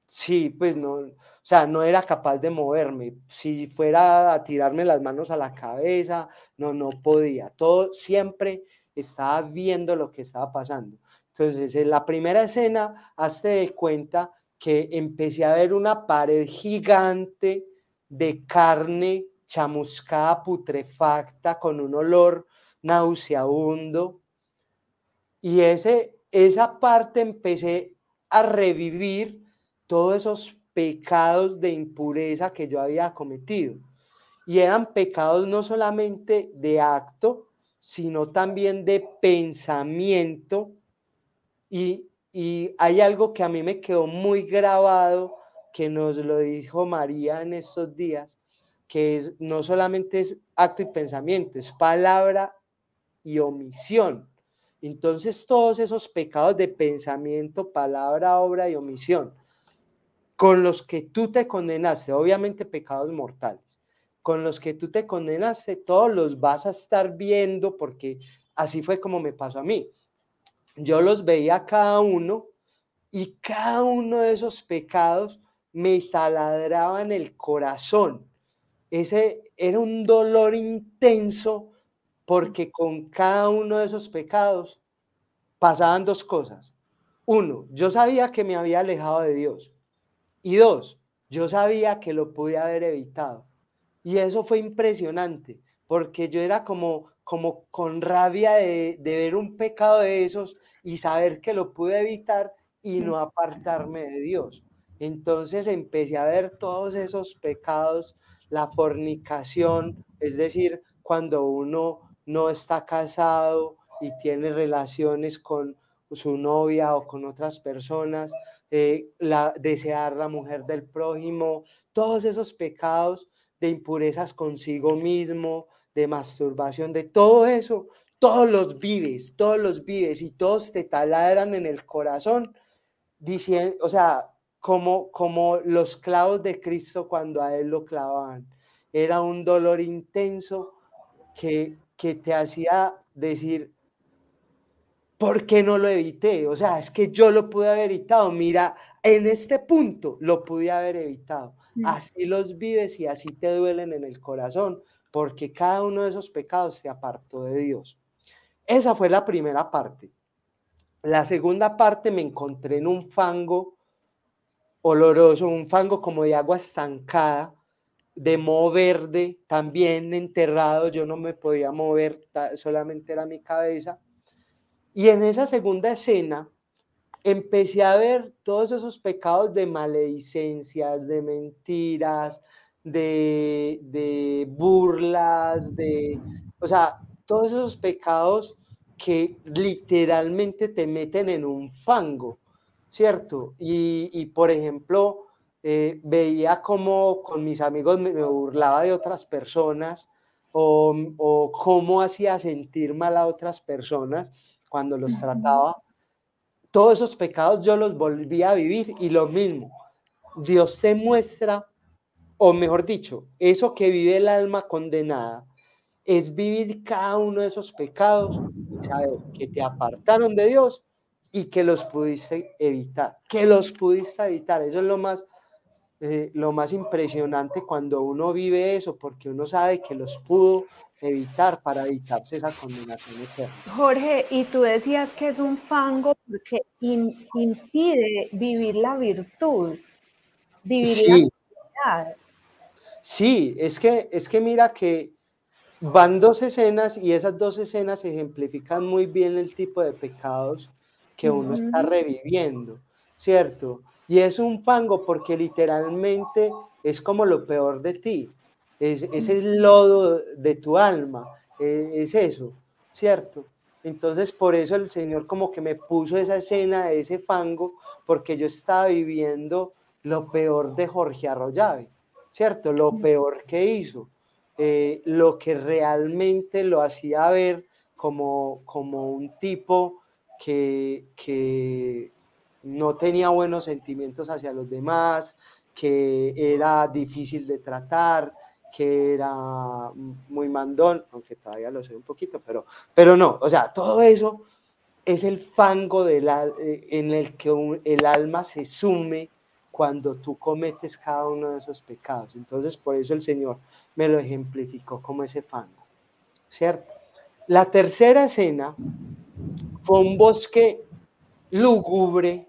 sí, pues no, o sea, no era capaz de moverme. Si fuera a tirarme las manos a la cabeza, no, no podía. Todo siempre estaba viendo lo que estaba pasando. Entonces, en la primera escena, hazte de cuenta que empecé a ver una pared gigante de carne chamuscada, putrefacta, con un olor nauseabundo. Y ese, esa parte empecé a revivir todos esos pecados de impureza que yo había cometido. Y eran pecados no solamente de acto, sino también de pensamiento. Y, y hay algo que a mí me quedó muy grabado que nos lo dijo María en estos días, que es, no solamente es acto y pensamiento, es palabra y omisión. Entonces todos esos pecados de pensamiento, palabra, obra y omisión, con los que tú te condenaste, obviamente pecados mortales, con los que tú te condenaste, todos los vas a estar viendo porque así fue como me pasó a mí. Yo los veía cada uno y cada uno de esos pecados me taladraba en el corazón. Ese era un dolor intenso porque con cada uno de esos pecados pasaban dos cosas. Uno, yo sabía que me había alejado de Dios. Y dos, yo sabía que lo pude haber evitado. Y eso fue impresionante, porque yo era como, como con rabia de, de ver un pecado de esos y saber que lo pude evitar y no apartarme de Dios. Entonces empecé a ver todos esos pecados, la fornicación, es decir, cuando uno no está casado y tiene relaciones con su novia o con otras personas, eh, la, desear la mujer del prójimo, todos esos pecados de impurezas consigo mismo, de masturbación, de todo eso, todos los vives, todos los vives y todos te taladran en el corazón, diciendo, o sea, como, como los clavos de Cristo cuando a él lo clavaban. Era un dolor intenso que, que te hacía decir, ¿por qué no lo evité? O sea, es que yo lo pude haber evitado. Mira, en este punto lo pude haber evitado. Mm. Así los vives y así te duelen en el corazón, porque cada uno de esos pecados se apartó de Dios. Esa fue la primera parte. La segunda parte me encontré en un fango oloroso, un fango como de agua estancada, de moho verde, también enterrado, yo no me podía mover, solamente era mi cabeza. Y en esa segunda escena empecé a ver todos esos pecados de maledicencias, de mentiras, de, de burlas, de, o sea, todos esos pecados que literalmente te meten en un fango, ¿cierto? Y, por ejemplo, eh, veía como con mis amigos me, burlaba de otras personas o, o cómo hacía sentir mal a otras personas cuando los trataba. Todos esos pecados yo los volví a vivir y lo mismo. Dios te muestra, o mejor dicho, eso que vive el alma condenada, es vivir cada uno de esos pecados y saber que te apartaron de Dios y que los pudiste evitar, que los pudiste evitar. Eso es lo más, eh, lo más impresionante cuando uno vive eso, porque uno sabe que los pudo evitar para evitarse esa condenación eterna. Jorge, y tú decías que es un fango porque impide vivir la virtud, vivir sí. la Sí, es que, es que mira que Van dos escenas y esas dos escenas ejemplifican muy bien el tipo de pecados que uno está reviviendo, ¿cierto? Y es un fango porque literalmente es como lo peor de ti, es, es el lodo de tu alma, es, es eso, ¿cierto? Entonces por eso el Señor como que me puso esa escena de ese fango, porque yo estaba viviendo lo peor de Jorge Arroyave, ¿cierto? Lo peor que hizo. Eh, lo que realmente lo hacía ver como, como un tipo que, que no tenía buenos sentimientos hacia los demás, que era difícil de tratar, que era muy mandón, aunque todavía lo sé un poquito, pero, pero no, o sea, todo eso es el fango del, eh, en el que el alma se sume cuando tú cometes cada uno de esos pecados. Entonces, por eso el Señor me lo ejemplificó como ese fango, ¿cierto? La tercera escena fue un bosque lúgubre,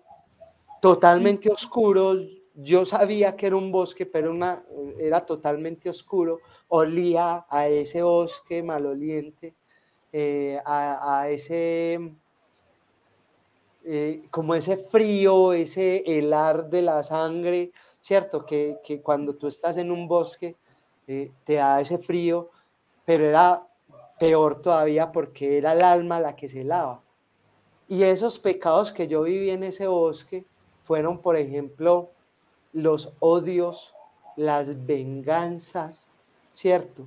totalmente oscuro. Yo sabía que era un bosque, pero era totalmente oscuro. Olía a ese bosque maloliente, eh, a ese eh, como ese frío, ese helar de la sangre, ¿cierto? Que, cuando tú estás en un bosque eh, te da ese frío, pero era peor todavía porque era el alma la que se lava. Y esos pecados que yo viví en ese bosque fueron, por ejemplo, los odios, las venganzas, ¿cierto?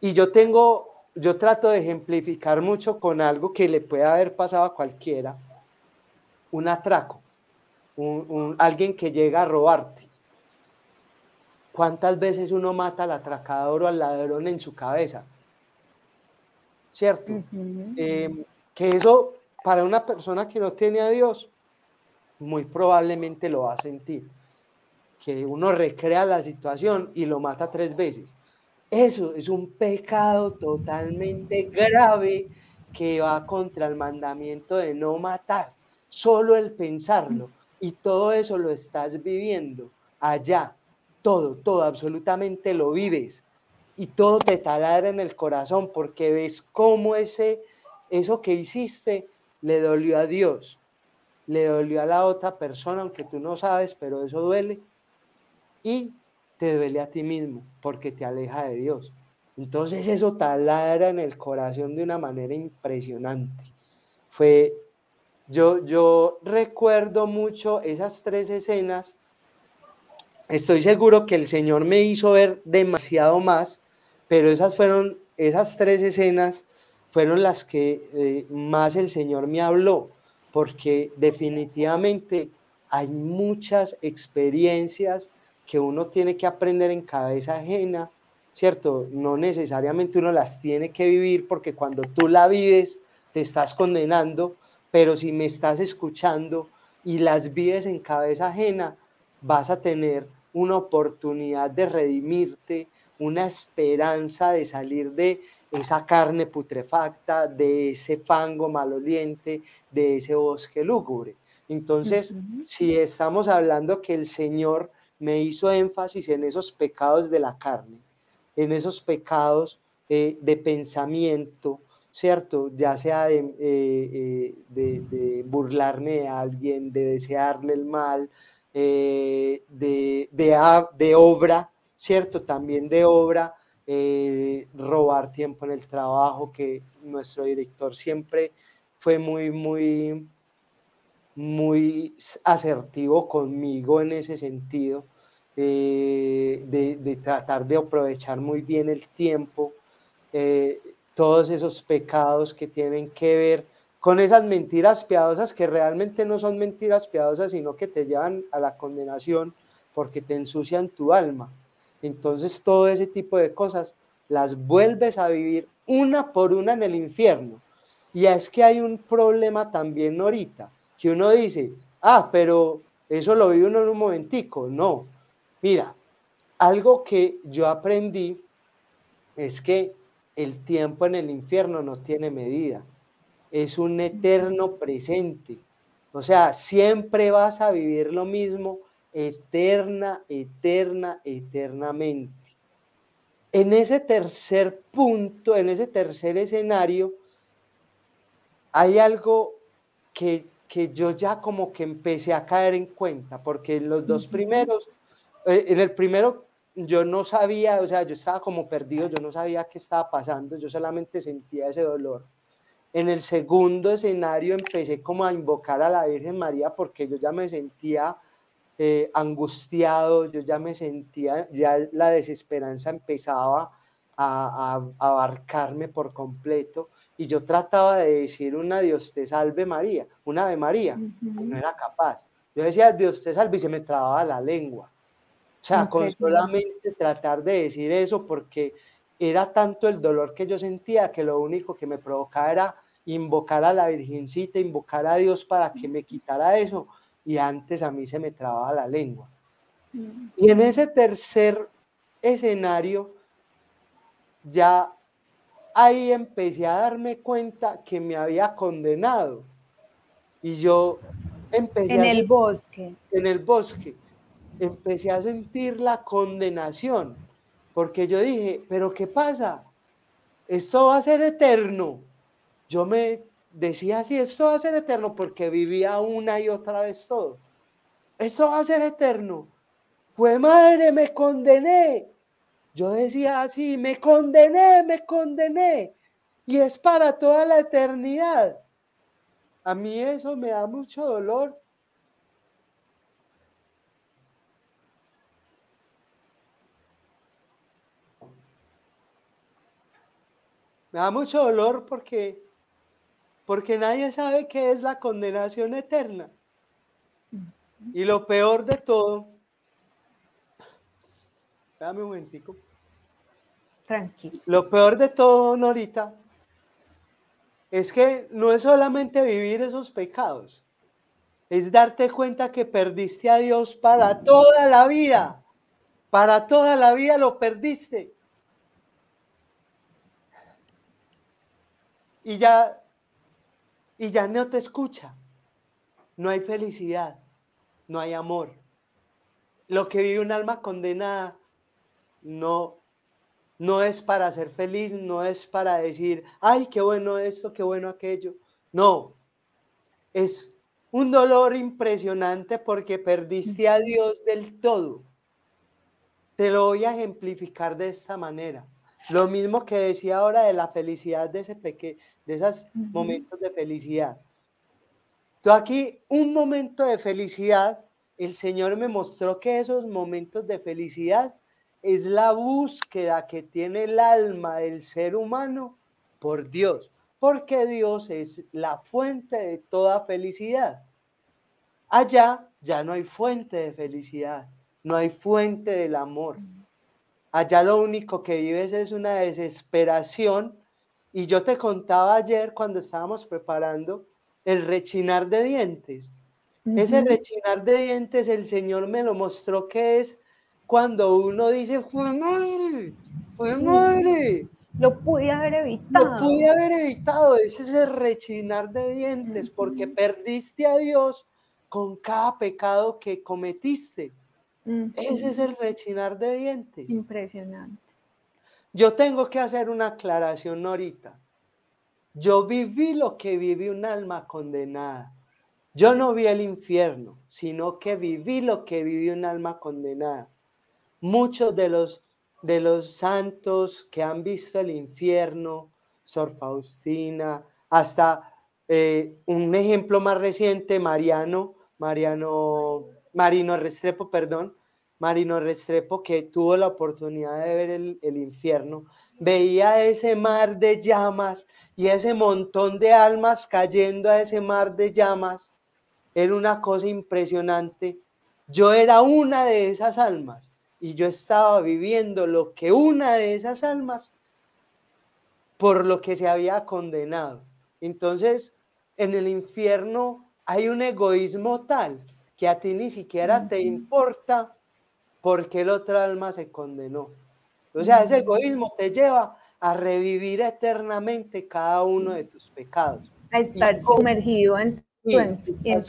Y yo tengo, yo trato de ejemplificar mucho con algo que le puede haber pasado a cualquiera, un atraco, un, alguien que llega a robarte. ¿Cuántas veces uno mata al atracador o al ladrón en su cabeza? ¿Cierto? Em, que eso para una persona que no tiene a Dios, muy probablemente lo va a sentir. Que uno recrea la situación y lo mata tres veces. Eso es un pecado totalmente grave que va contra el mandamiento de no matar solo el pensarlo. Y todo eso lo estás viviendo allá. Todo, todo, absolutamente lo vives. Y todo te taladra en el corazón porque ves cómo ese, eso que hiciste le dolió a Dios, le dolió a la otra persona, aunque tú no sabes, pero eso duele. Y te duele a ti mismo porque te aleja de Dios. Entonces eso taladra en el corazón de una manera impresionante. Fue yo, recuerdo mucho esas tres escenas. Estoy seguro que el Señor me hizo ver demasiado más, pero esas fueron, esas tres escenas fueron las que eh, más el Señor me habló, porque definitivamente hay muchas experiencias que uno tiene que aprender en cabeza ajena, ¿cierto? No necesariamente uno las tiene que vivir porque cuando tú la vives te estás condenando, pero si me estás escuchando y las vives en cabeza ajena, vas a tener una oportunidad de redimirte, una esperanza de salir de esa carne putrefacta, de ese fango maloliente, de ese bosque lúgubre. Entonces, si estamos hablando que el Señor me hizo énfasis en esos pecados de la carne, en esos pecados eh, de pensamiento, ¿cierto? Ya sea de, eh, eh, burlarme de alguien, de desearle el mal, de, de, obra, ¿cierto? También de obra, robar tiempo en el trabajo, que nuestro director siempre fue muy, muy, muy asertivo conmigo en ese sentido, eh, de, tratar de aprovechar muy bien el tiempo, eh, todos esos pecados que tienen que ver con esas mentiras piadosas que realmente no son mentiras piadosas, sino que te llevan a la condenación porque te ensucian tu alma. Entonces todo ese tipo de cosas las vuelves a vivir una por una en el infierno. Y es que hay un problema también ahorita, que uno dice, ah, pero eso lo vive uno en un momentico. No, mira, algo que yo aprendí es que el tiempo en el infierno no tiene medida, es un eterno presente. O sea, siempre vas a vivir lo mismo eterna, eterna, eternamente. En ese tercer punto, en ese tercer escenario, hay algo que que yo ya como que empecé a caer en cuenta, porque en los dos primeros, eh, en el primero yo no sabía, o sea, yo estaba como perdido, yo no sabía qué estaba pasando, yo solamente sentía ese dolor. En el segundo escenario empecé como a invocar a la Virgen María porque yo ya me sentía eh, angustiado, yo ya me sentía, ya la desesperanza empezaba a, a abarcarme por completo y yo trataba de decir una Dios te salve María, una Ave María, no era capaz. Yo decía Dios te salve y se me trababa la lengua. O sea, con solamente tratar de decir eso porque era tanto el dolor que yo sentía que lo único que me provocaba era invocar a la Virgencita, invocar a Dios para que me quitara eso y antes a mí se me trababa la lengua. Y en ese tercer escenario ya ahí empecé a darme cuenta que me había condenado. Y yo empecé... En el bosque. En el bosque. Empecé a sentir la condenación, porque yo dije, pero ¿qué pasa? Esto va a ser eterno. Yo me decía así, esto va a ser eterno, porque vivía una y otra vez todo. Esto va a ser eterno. Fue madre, me condené. Yo decía así, me condené, me condené. Y es para toda la eternidad. A mí eso me da mucho dolor. Me da mucho dolor porque porque nadie sabe qué es la condenación eterna. Y lo peor de todo Dame un momentico. Tranquilo. Lo peor de todo, Norita, es que no es solamente vivir esos pecados, es darte cuenta que perdiste a Dios para toda la vida. Para toda la vida lo perdiste. Y ya, y ya no te escucha. No hay felicidad, no hay amor. Lo que vive un alma condenada no, no es para ser feliz, no es para decir, ay, qué bueno esto, qué bueno aquello. No, es un dolor impresionante porque perdiste a Dios del todo. Te lo voy a ejemplificar de esta manera. Lo mismo que decía ahora de la felicidad de ese peque, de esos momentos de felicidad. Tú aquí, un momento de felicidad, el Señor me mostró que esos momentos de felicidad es la búsqueda que tiene el alma del ser humano por Dios. porque Dios es la fuente de toda felicidad. Allá ya no hay fuente de felicidad, no hay fuente del amor. Allá lo único que vives es una desesperación. Y yo te contaba ayer cuando estábamos preparando el rechinar de dientes. Ese rechinar de dientes el Señor me lo mostró que es cuando uno dice, fue madre, fue madre. Lo pude haber evitado. Lo pude haber evitado. Ese es el rechinar de dientes porque perdiste a Dios con cada pecado que cometiste. Ese es el rechinar de dientes. Impresionante. Yo tengo que hacer una aclaración ahorita. Yo viví lo que viví un alma condenada. Yo no vi el infierno, sino que viví lo que viví un alma condenada. Muchos de los, de los santos que han visto el infierno, Sor Faustina, hasta eh, un ejemplo más reciente, Mariano, Mariano, Marino Restrepo, perdón, Marino Restrepo, que tuvo la oportunidad de ver el, el infierno, veía ese mar de llamas y ese montón de almas cayendo a ese mar de llamas. Era una cosa impresionante. Yo era una de esas almas y yo estaba viviendo lo que una de esas almas por lo que se había condenado. Entonces, en el infierno hay un egoísmo tal que a ti ni siquiera te importa porque el otro alma se condenó. O sea, ese egoísmo te lleva a revivir eternamente cada uno de tus pecados. A estar sumergido en, tu,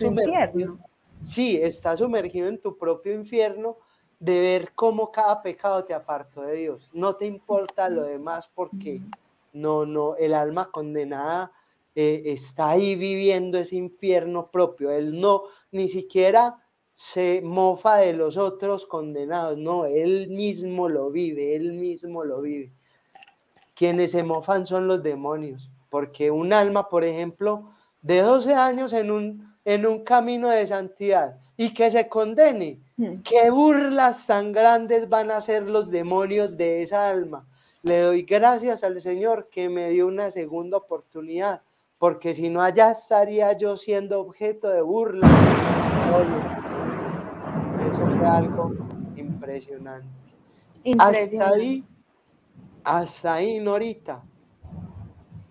infierno. Sí, está sumergido en tu propio infierno de ver cómo cada pecado te apartó de Dios. No te importa lo demás porque no, no, el alma condenada eh, está ahí viviendo ese infierno propio. Él no, ni siquiera se mofa de los otros condenados, no, él mismo lo vive, él mismo lo vive. Quienes se mofan son los demonios, porque un alma, por ejemplo, de 12 años en un, en un camino de santidad y que se condene, hmm. qué burlas tan grandes van a ser los demonios de esa alma. Le doy gracias al Señor que me dio una segunda oportunidad porque si no allá estaría yo siendo objeto de burla. Eso fue algo impresionante. Hasta ahí, hasta ahí, Norita.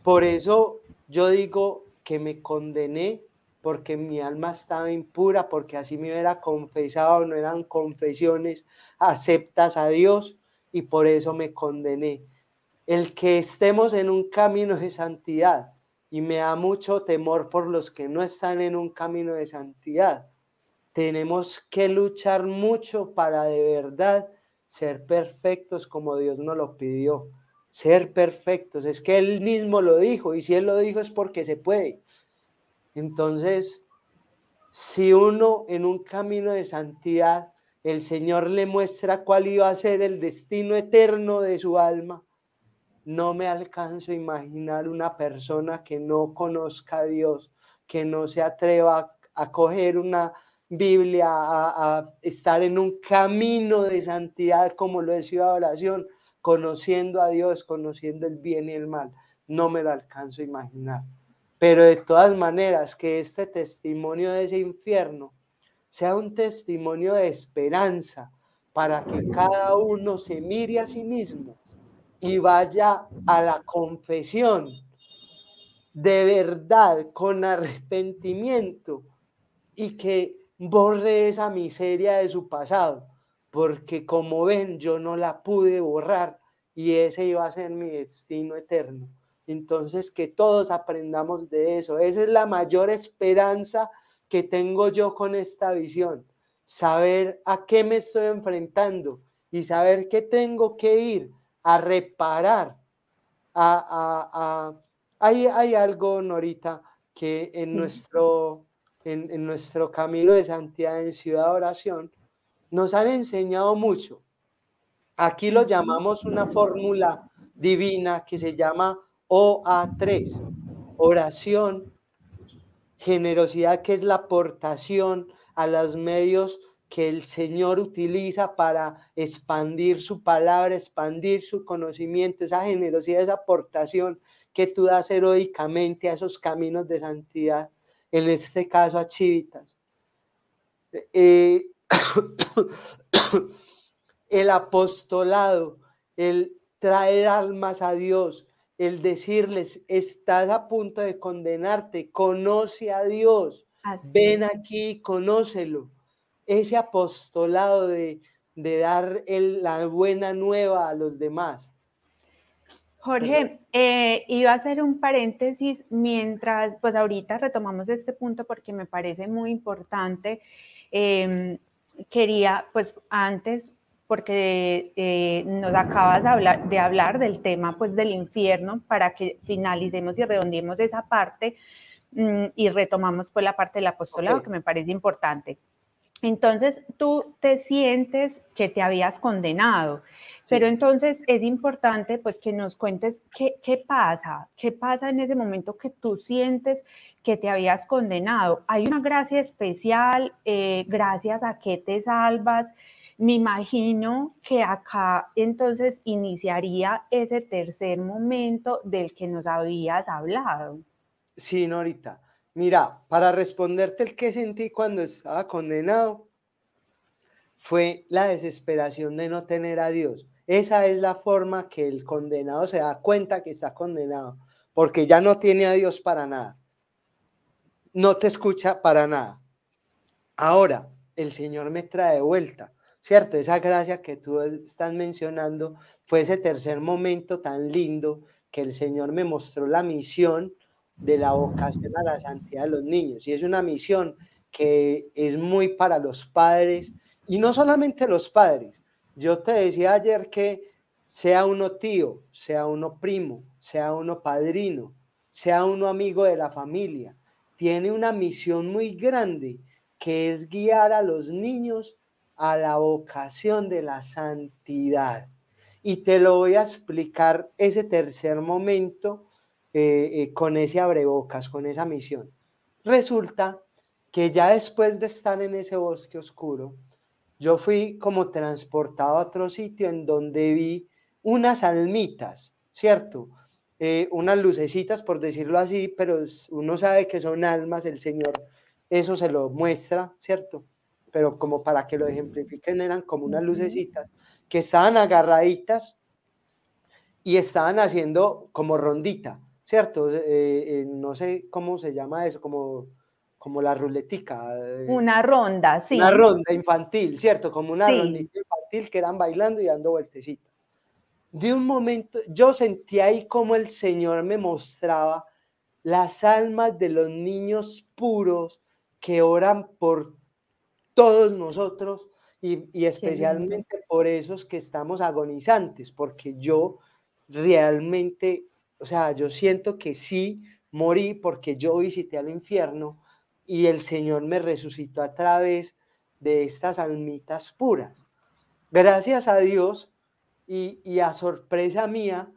Por eso yo digo que me condené porque mi alma estaba impura, porque así me hubiera confesado, no eran confesiones aceptas a Dios y por eso me condené. El que estemos en un camino de santidad, y me da mucho temor por los que no están en un camino de santidad. Tenemos que luchar mucho para de verdad ser perfectos como Dios nos lo pidió. Ser perfectos. Es que Él mismo lo dijo y si Él lo dijo es porque se puede. Entonces, si uno en un camino de santidad, el Señor le muestra cuál iba a ser el destino eterno de su alma, no me alcanzo a imaginar una persona que no conozca a Dios, que no se atreva a coger una Biblia, a, estar en un camino de santidad como lo es la oración, conociendo a Dios, conociendo el bien y el mal. No me lo alcanzo a imaginar. Pero de todas maneras, que este testimonio de ese infierno sea un testimonio de esperanza para que cada uno se mire a sí mismo y vaya a la confesión de verdad, con arrepentimiento y que borre esa miseria de su pasado, porque como ven, yo no la pude borrar y ese iba a ser mi destino eterno. Entonces, que todos aprendamos de eso. Esa es la mayor esperanza que tengo yo con esta visión. Saber a qué me estoy enfrentando y saber que tengo que ir a reparar. A, hay, hay, algo, Norita, que en nuestro, en, nuestro camino de santidad en Ciudad Oración nos han enseñado mucho. Aquí lo llamamos una fórmula divina que se llama OA3, oración, generosidad, que es la aportación a los medios que el Señor utiliza para expandir su palabra, expandir su conocimiento, esa generosidad, esa aportación que tú das heroicamente a esos caminos de santidad, en este caso a Chivitas. Eh, [COUGHS] el apostolado, el traer almas a Dios, el decirles, estás a punto de condenarte, conoce a Dios, ven aquí, conócelo. Ese apostolado de, dar la buena nueva a los demás. Jorge, eh, iba a hacer un paréntesis mientras, pues ahorita retomamos este punto porque me parece muy importante. Em, quería, pues antes, porque eh, nos acabas de hablar, de hablar del tema pues del infierno para que finalicemos y redondeemos esa parte mm, y retomamos pues la parte del apostolado que me parece importante. Entonces tú te sientes que te habías condenado, pero entonces es importante pues que nos cuentes qué, qué, pasa, qué pasa en ese momento que tú sientes que te habías condenado. Hay una gracia especial, eh, gracias a qué te salvas. Me imagino que acá entonces iniciaría ese tercer momento del que nos habías hablado. Sí, Norita. Mira, para responderte el que sentí cuando estaba condenado, fue la desesperación de no tener a Dios. Esa es la forma que el condenado se da cuenta que está condenado, porque ya no tiene a Dios para nada. No te escucha para nada. Ahora, el Señor me trae de vuelta, ¿cierto? Esa gracia que tú estás mencionando fue ese tercer momento tan lindo que el Señor me mostró la misión de la vocación a la santidad de los niños. Y es una misión que es muy para los padres, y no solamente los padres. Yo te decía ayer que sea uno tío, sea uno primo, sea uno padrino, sea uno amigo de la familia, tiene una misión muy grande que es guiar a los niños a la vocación de la santidad. Y te lo voy a explicar ese tercer momento eh, eh, con ese abrebocas, con esa misión. Resulta que ya después de estar en ese bosque oscuro, yo fui como transportado a otro sitio en donde vi unas almitas, ¿cierto? Eh, unas lucecitas, por decirlo así, pero uno sabe que son almas, el Señor eso se lo muestra, ¿cierto? Pero como para que lo ejemplifiquen, eran como unas lucecitas que estaban agarraditas y estaban haciendo como rondita. ¿Cierto? Eh, eh, no sé cómo se llama eso, como, como la ruletica. Eh, una ronda, sí. Una ronda infantil, ¿cierto? Como una rondita infantil que eran bailando y dando vueltecitas. De un momento, yo sentí ahí como el Señor me mostraba las almas de los niños puros que oran por todos nosotros y, y especialmente por esos que estamos agonizantes, porque yo realmente o sea, yo siento que sí morí porque yo visité al infierno y el Señor me resucitó a través de estas almitas puras. Gracias a Dios y, a sorpresa mía,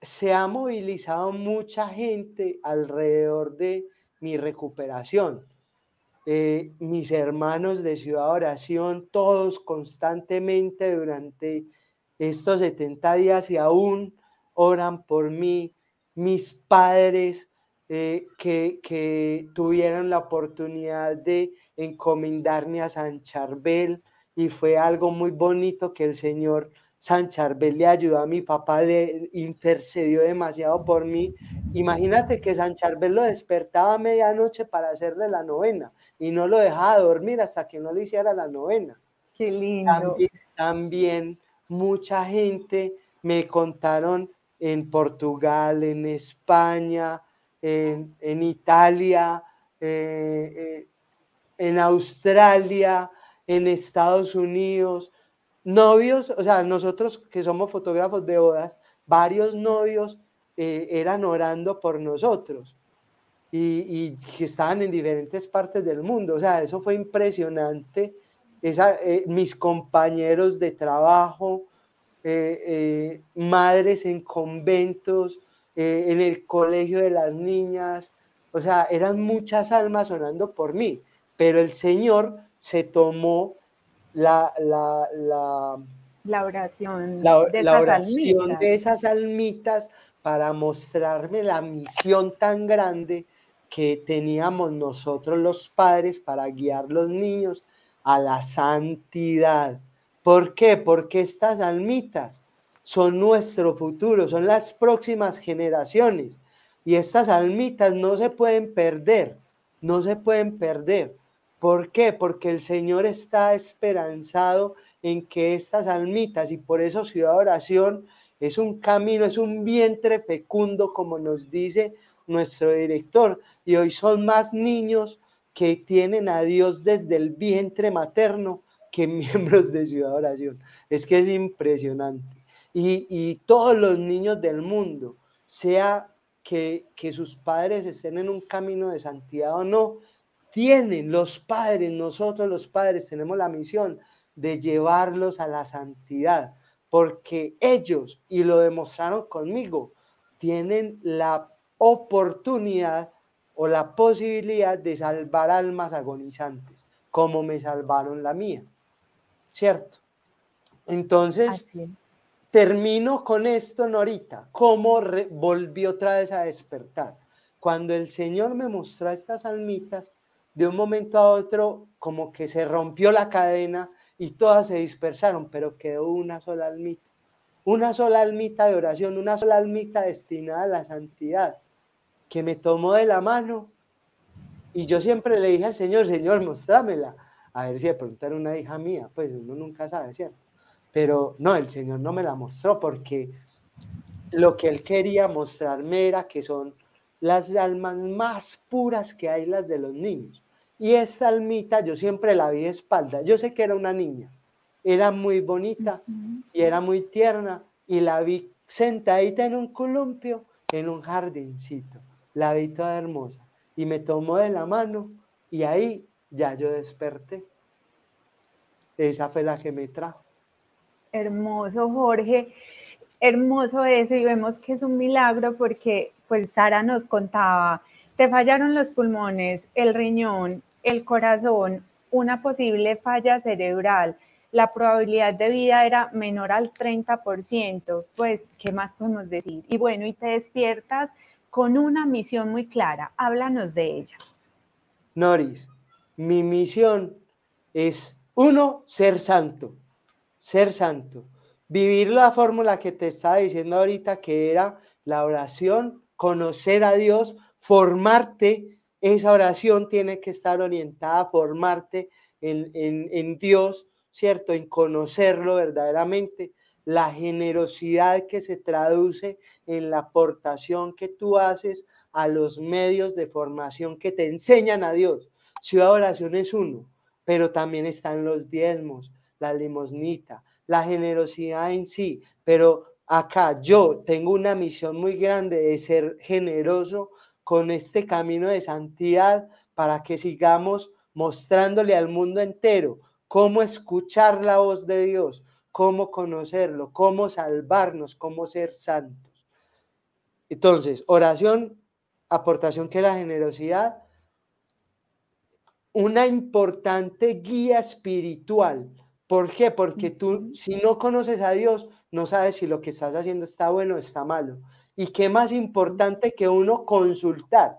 se ha movilizado mucha gente alrededor de mi recuperación. Eh, mis hermanos de Ciudad Oración, todos constantemente durante estos 70 días y aún oran por mí, mis padres eh, que, que, tuvieron la oportunidad de encomendarme a San Charbel y fue algo muy bonito que el Señor San Charbel le ayudó a mi papá, le intercedió demasiado por mí. Imagínate que San Charbel lo despertaba a medianoche para hacerle la novena y no lo dejaba dormir hasta que no le hiciera la novena. Qué lindo. También, también mucha gente me contaron en Portugal, en España, en, Italia, eh, eh, en Australia, en Estados Unidos. Novios, o sea, nosotros que somos fotógrafos de bodas, varios novios eh, eran orando por nosotros y, que estaban en diferentes partes del mundo. O sea, eso fue impresionante. Esa, mis compañeros de trabajo, eh, eh, madres en conventos, eh, en el colegio de las niñas, o sea, eran muchas almas orando por mí, pero el Señor se tomó la, la, oración, de, oración de esas almitas para mostrarme la misión tan grande que teníamos nosotros los padres para guiar los niños a la santidad. ¿Por qué? Porque estas almitas son nuestro futuro, son las próximas generaciones. Y estas almitas no se pueden perder, no se pueden perder. ¿Por qué? Porque el Señor está esperanzado en que estas almitas, y por eso Ciudad Oración es un camino, es un vientre fecundo, como nos dice nuestro director. Y hoy son más niños que tienen a Dios desde el vientre materno que [LAUGHS] miembros de Ciudad Oración. Es que es impresionante. Y, y todos los niños del mundo, sea que, que sus padres estén en un camino de santidad o no, tienen los padres, nosotros los padres tenemos la misión de llevarlos a la santidad, porque ellos, y lo demostraron conmigo, tienen la oportunidad o la posibilidad de salvar almas agonizantes, como me salvaron la mía. ¿Cierto? Entonces, termino con esto, Norita, cómo volvió otra vez a despertar. Cuando el Señor me mostró estas almitas, de un momento a otro, como que se rompió la cadena y todas se dispersaron, pero quedó una sola almita. Una sola almita de oración, una sola almita destinada a la santidad que me tomó de la mano y yo siempre le dije al Señor, Señor, mostrámela. A ver si de pronto era una hija mía, pues uno nunca sabe, ¿cierto? Pero no, el Señor no me la mostró porque lo que Él quería mostrarme era que son las almas más puras que hay las de los niños. Y esa almita yo siempre la vi de espalda. Yo sé que era una niña, era muy bonita y era muy tierna y la vi sentadita en un columpio en un jardincito la vi toda hermosa y me tomó de la mano y ahí ya yo desperté. Esa fue la que me trajo. Hermoso, Jorge. Hermoso eso y vemos que es un milagro porque pues Sara nos contaba, te fallaron los pulmones, el riñón, el corazón, una posible falla cerebral, la probabilidad de vida era menor al 30%, pues, ¿qué más podemos decir? Y bueno, y te despiertas con una misión muy clara. Háblanos de ella. Noris, mi misión es, uno, ser santo, ser santo. Vivir la fórmula que te estaba diciendo ahorita, que era la oración, conocer a Dios, formarte. Esa oración tiene que estar orientada a formarte en, en, en Dios, ¿cierto? En conocerlo verdaderamente. La generosidad que se traduce en la aportación que tú haces a los medios de formación que te enseñan a Dios. Ciudad Oración es uno, pero también están los diezmos, la limosnita, la generosidad en sí. Pero acá yo tengo una misión muy grande de ser generoso con este camino de santidad para que sigamos mostrándole al mundo entero cómo escuchar la voz de Dios, cómo conocerlo, cómo salvarnos, cómo ser santos. Entonces, oración, aportación que la generosidad, una importante guía espiritual. ¿Por qué? Porque tú, si no conoces a Dios, no sabes si lo que estás haciendo está bueno o está malo. Y qué más importante que uno consultar.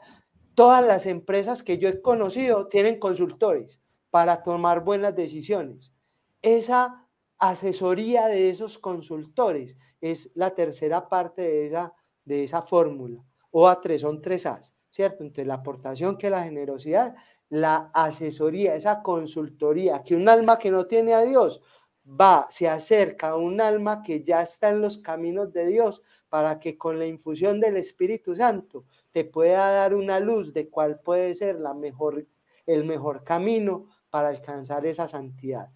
Todas las empresas que yo he conocido tienen consultores para tomar buenas decisiones. Esa asesoría de esos consultores es la tercera parte de esa de esa fórmula. O a tres son tres A's, ¿cierto? Entonces la aportación que la generosidad, la asesoría, esa consultoría, que un alma que no tiene a Dios va, se acerca a un alma que ya está en los caminos de Dios para que con la infusión del Espíritu Santo te pueda dar una luz de cuál puede ser la mejor, el mejor camino para alcanzar esa santidad.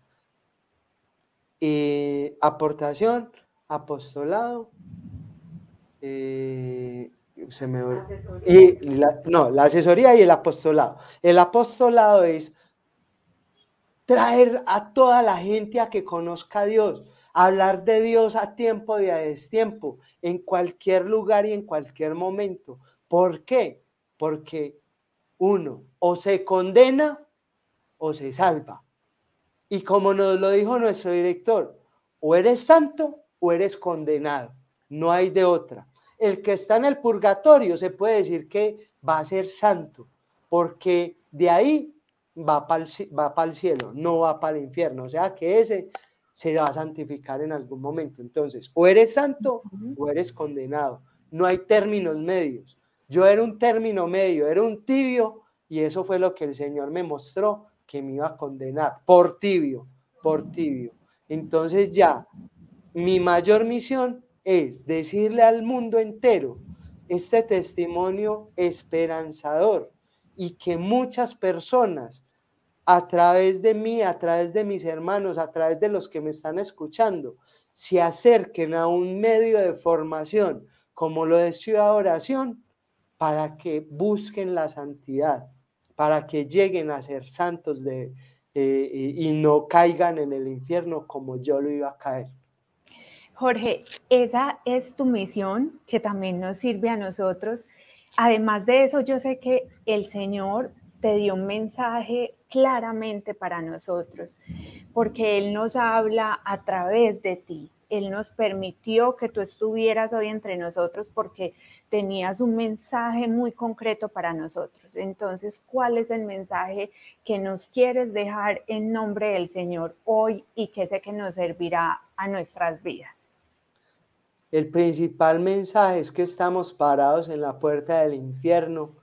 Eh, aportación, apostolado, eh, se me... Y no, la asesoría y el apostolado. El apostolado es traer a toda la gente a que conozca a Dios, hablar de Dios a tiempo y a destiempo, en cualquier lugar y en cualquier momento. ¿Por qué? Porque uno, o se condena o se salva. Y como nos lo dijo nuestro director, o eres santo o eres condenado. No hay de otra. El que está en el purgatorio se puede decir que va a ser santo, porque de ahí va para el, el cielo, no va para el infierno. O sea que ese se va a santificar en algún momento. Entonces, o eres santo o eres condenado. No hay términos medios. Yo era un término medio, era un tibio, y eso fue lo que el Señor me mostró que me iba a condenar por tibio, por tibio. Entonces ya, mi mayor misión es decirle al mundo entero este testimonio esperanzador y que muchas personas a través de mí, a través de mis hermanos, a través de los que me están escuchando, se acerquen a un medio de formación como lo de Ciudad Oración para que busquen la santidad, para que lleguen a ser santos de, eh, y no caigan en el infierno como yo lo iba a caer. Jorge, esa es tu misión que también nos sirve a nosotros. Además de eso, yo sé que el Señor te dio un mensaje claramente para nosotros, porque Él nos habla a través de ti. Él nos permitió que tú estuvieras hoy entre nosotros porque tenías un mensaje muy concreto para nosotros. Entonces, ¿cuál es el mensaje que nos quieres dejar en nombre del Señor hoy y que sé que nos servirá a nuestras vidas? El principal mensaje es que estamos parados en la puerta del infierno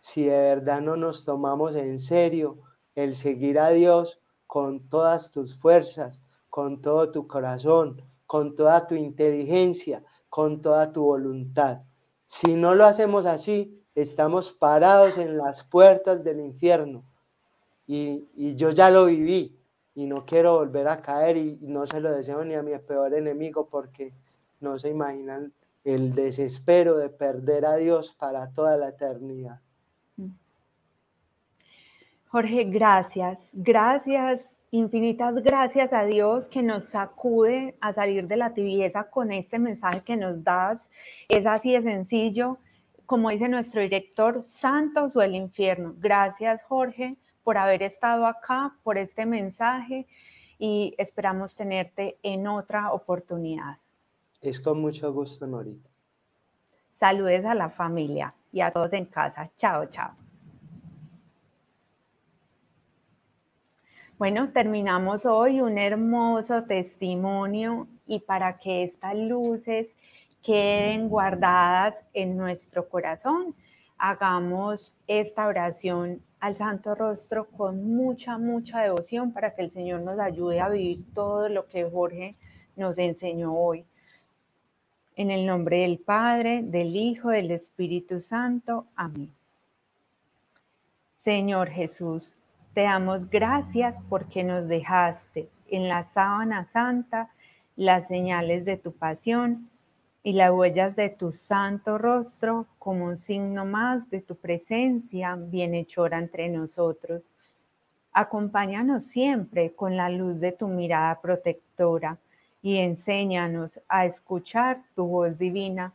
si de verdad no nos tomamos en serio el seguir a Dios con todas tus fuerzas, con todo tu corazón, con toda tu inteligencia, con toda tu voluntad. Si no lo hacemos así, estamos parados en las puertas del infierno. Y, yo ya lo viví y no quiero volver a caer y no se lo deseo ni a mi peor enemigo porque no se imaginan el desespero de perder a Dios para toda la eternidad. Jorge, gracias, gracias, infinitas gracias a Dios que nos sacude a salir de la tibieza con este mensaje que nos das. Es así de sencillo, como dice nuestro director, santos o el infierno. Gracias, Jorge, por haber estado acá, por este mensaje y esperamos tenerte en otra oportunidad. Es con mucho gusto, Norita. Saludes a la familia y a todos en casa. Chao, chao. Bueno, terminamos hoy un hermoso testimonio y para que estas luces queden guardadas en nuestro corazón, hagamos esta oración al Santo Rostro con mucha, mucha devoción para que el Señor nos ayude a vivir todo lo que Jorge nos enseñó hoy. En el nombre del Padre, del Hijo, del Espíritu Santo. Amén. Señor Jesús, te damos gracias porque nos dejaste en la sábana santa las señales de tu pasión y las huellas de tu santo rostro como un signo más de tu presencia bienhechora entre nosotros. Acompáñanos siempre con la luz de tu mirada protectora y enséñanos a escuchar tu voz divina.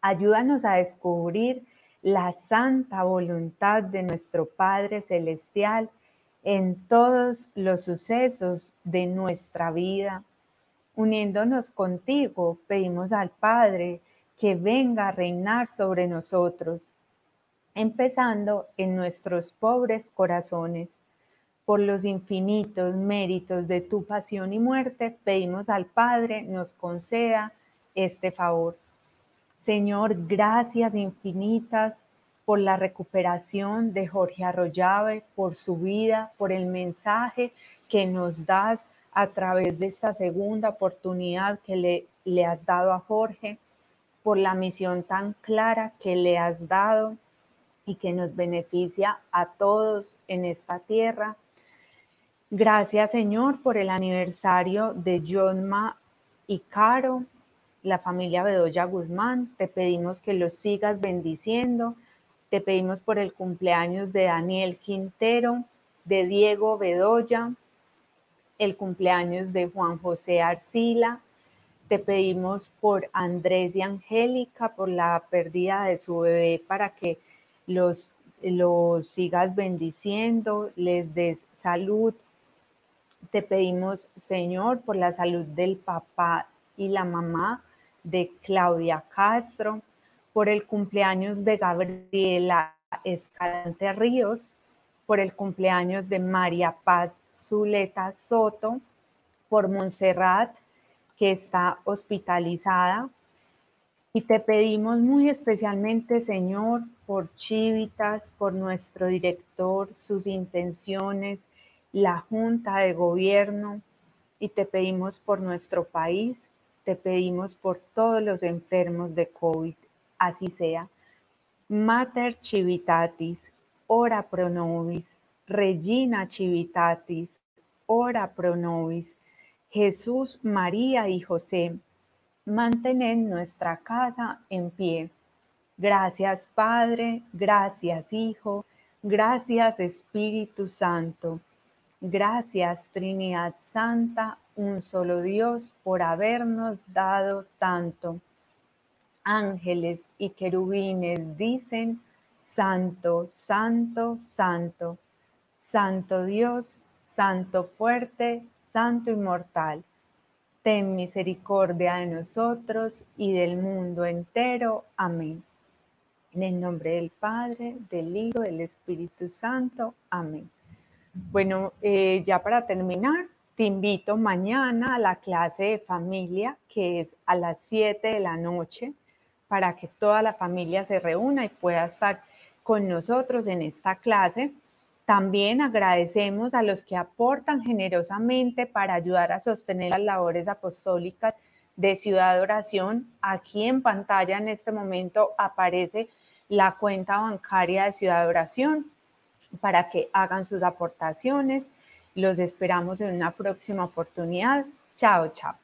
Ayúdanos a descubrir la santa voluntad de nuestro Padre Celestial en todos los sucesos de nuestra vida. Uniéndonos contigo, pedimos al Padre que venga a reinar sobre nosotros, empezando en nuestros pobres corazones. Por los infinitos méritos de tu pasión y muerte, pedimos al Padre nos conceda este favor. Señor, gracias infinitas por la recuperación de Jorge Arroyave, por su vida, por el mensaje que nos das a través de esta segunda oportunidad que le, le has dado a Jorge, por la misión tan clara que le has dado y que nos beneficia a todos en esta tierra. Gracias, Señor, por el aniversario de Jonma y Caro, la familia Bedoya Guzmán. Te pedimos que los sigas bendiciendo. Te pedimos por el cumpleaños de Daniel Quintero, de Diego Bedoya, el cumpleaños de Juan José Arcila. Te pedimos por Andrés y Angélica, por la pérdida de su bebé, para que los, los sigas bendiciendo, les des salud. Te pedimos, Señor, por la salud del papá y la mamá de Claudia Castro, por el cumpleaños de Gabriela Escalante Ríos, por el cumpleaños de María Paz Zuleta Soto, por Montserrat, que está hospitalizada. Y te pedimos muy especialmente, Señor, por Chivitas, por nuestro director, sus intenciones, la Junta de Gobierno, y te pedimos por nuestro país, te pedimos por todos los enfermos de COVID, así sea. Mater Civitatis, ora pro nobis. Regina Civitatis, ora pro nobis. Jesús, María y José, mantened nuestra casa en pie. Gracias Padre, gracias Hijo, gracias Espíritu Santo. Gracias Trinidad Santa, un solo Dios, por habernos dado tanto. Ángeles y querubines dicen, Santo, Santo, Santo, Santo Dios, Santo fuerte, Santo inmortal. Ten misericordia de nosotros y del mundo entero. Amén. En el nombre del Padre, del Hijo, del Espíritu Santo. Amén. Bueno, eh, ya para terminar, te invito mañana a la clase de familia, que es a las 7 de la noche, para que toda la familia se reúna y pueda estar con nosotros en esta clase. También agradecemos a los que aportan generosamente para ayudar a sostener las labores apostólicas de Ciudad Oración. Aquí en pantalla en este momento aparece la cuenta bancaria de Ciudad de Oración para que hagan sus aportaciones. Los esperamos en una próxima oportunidad. Chao, chao.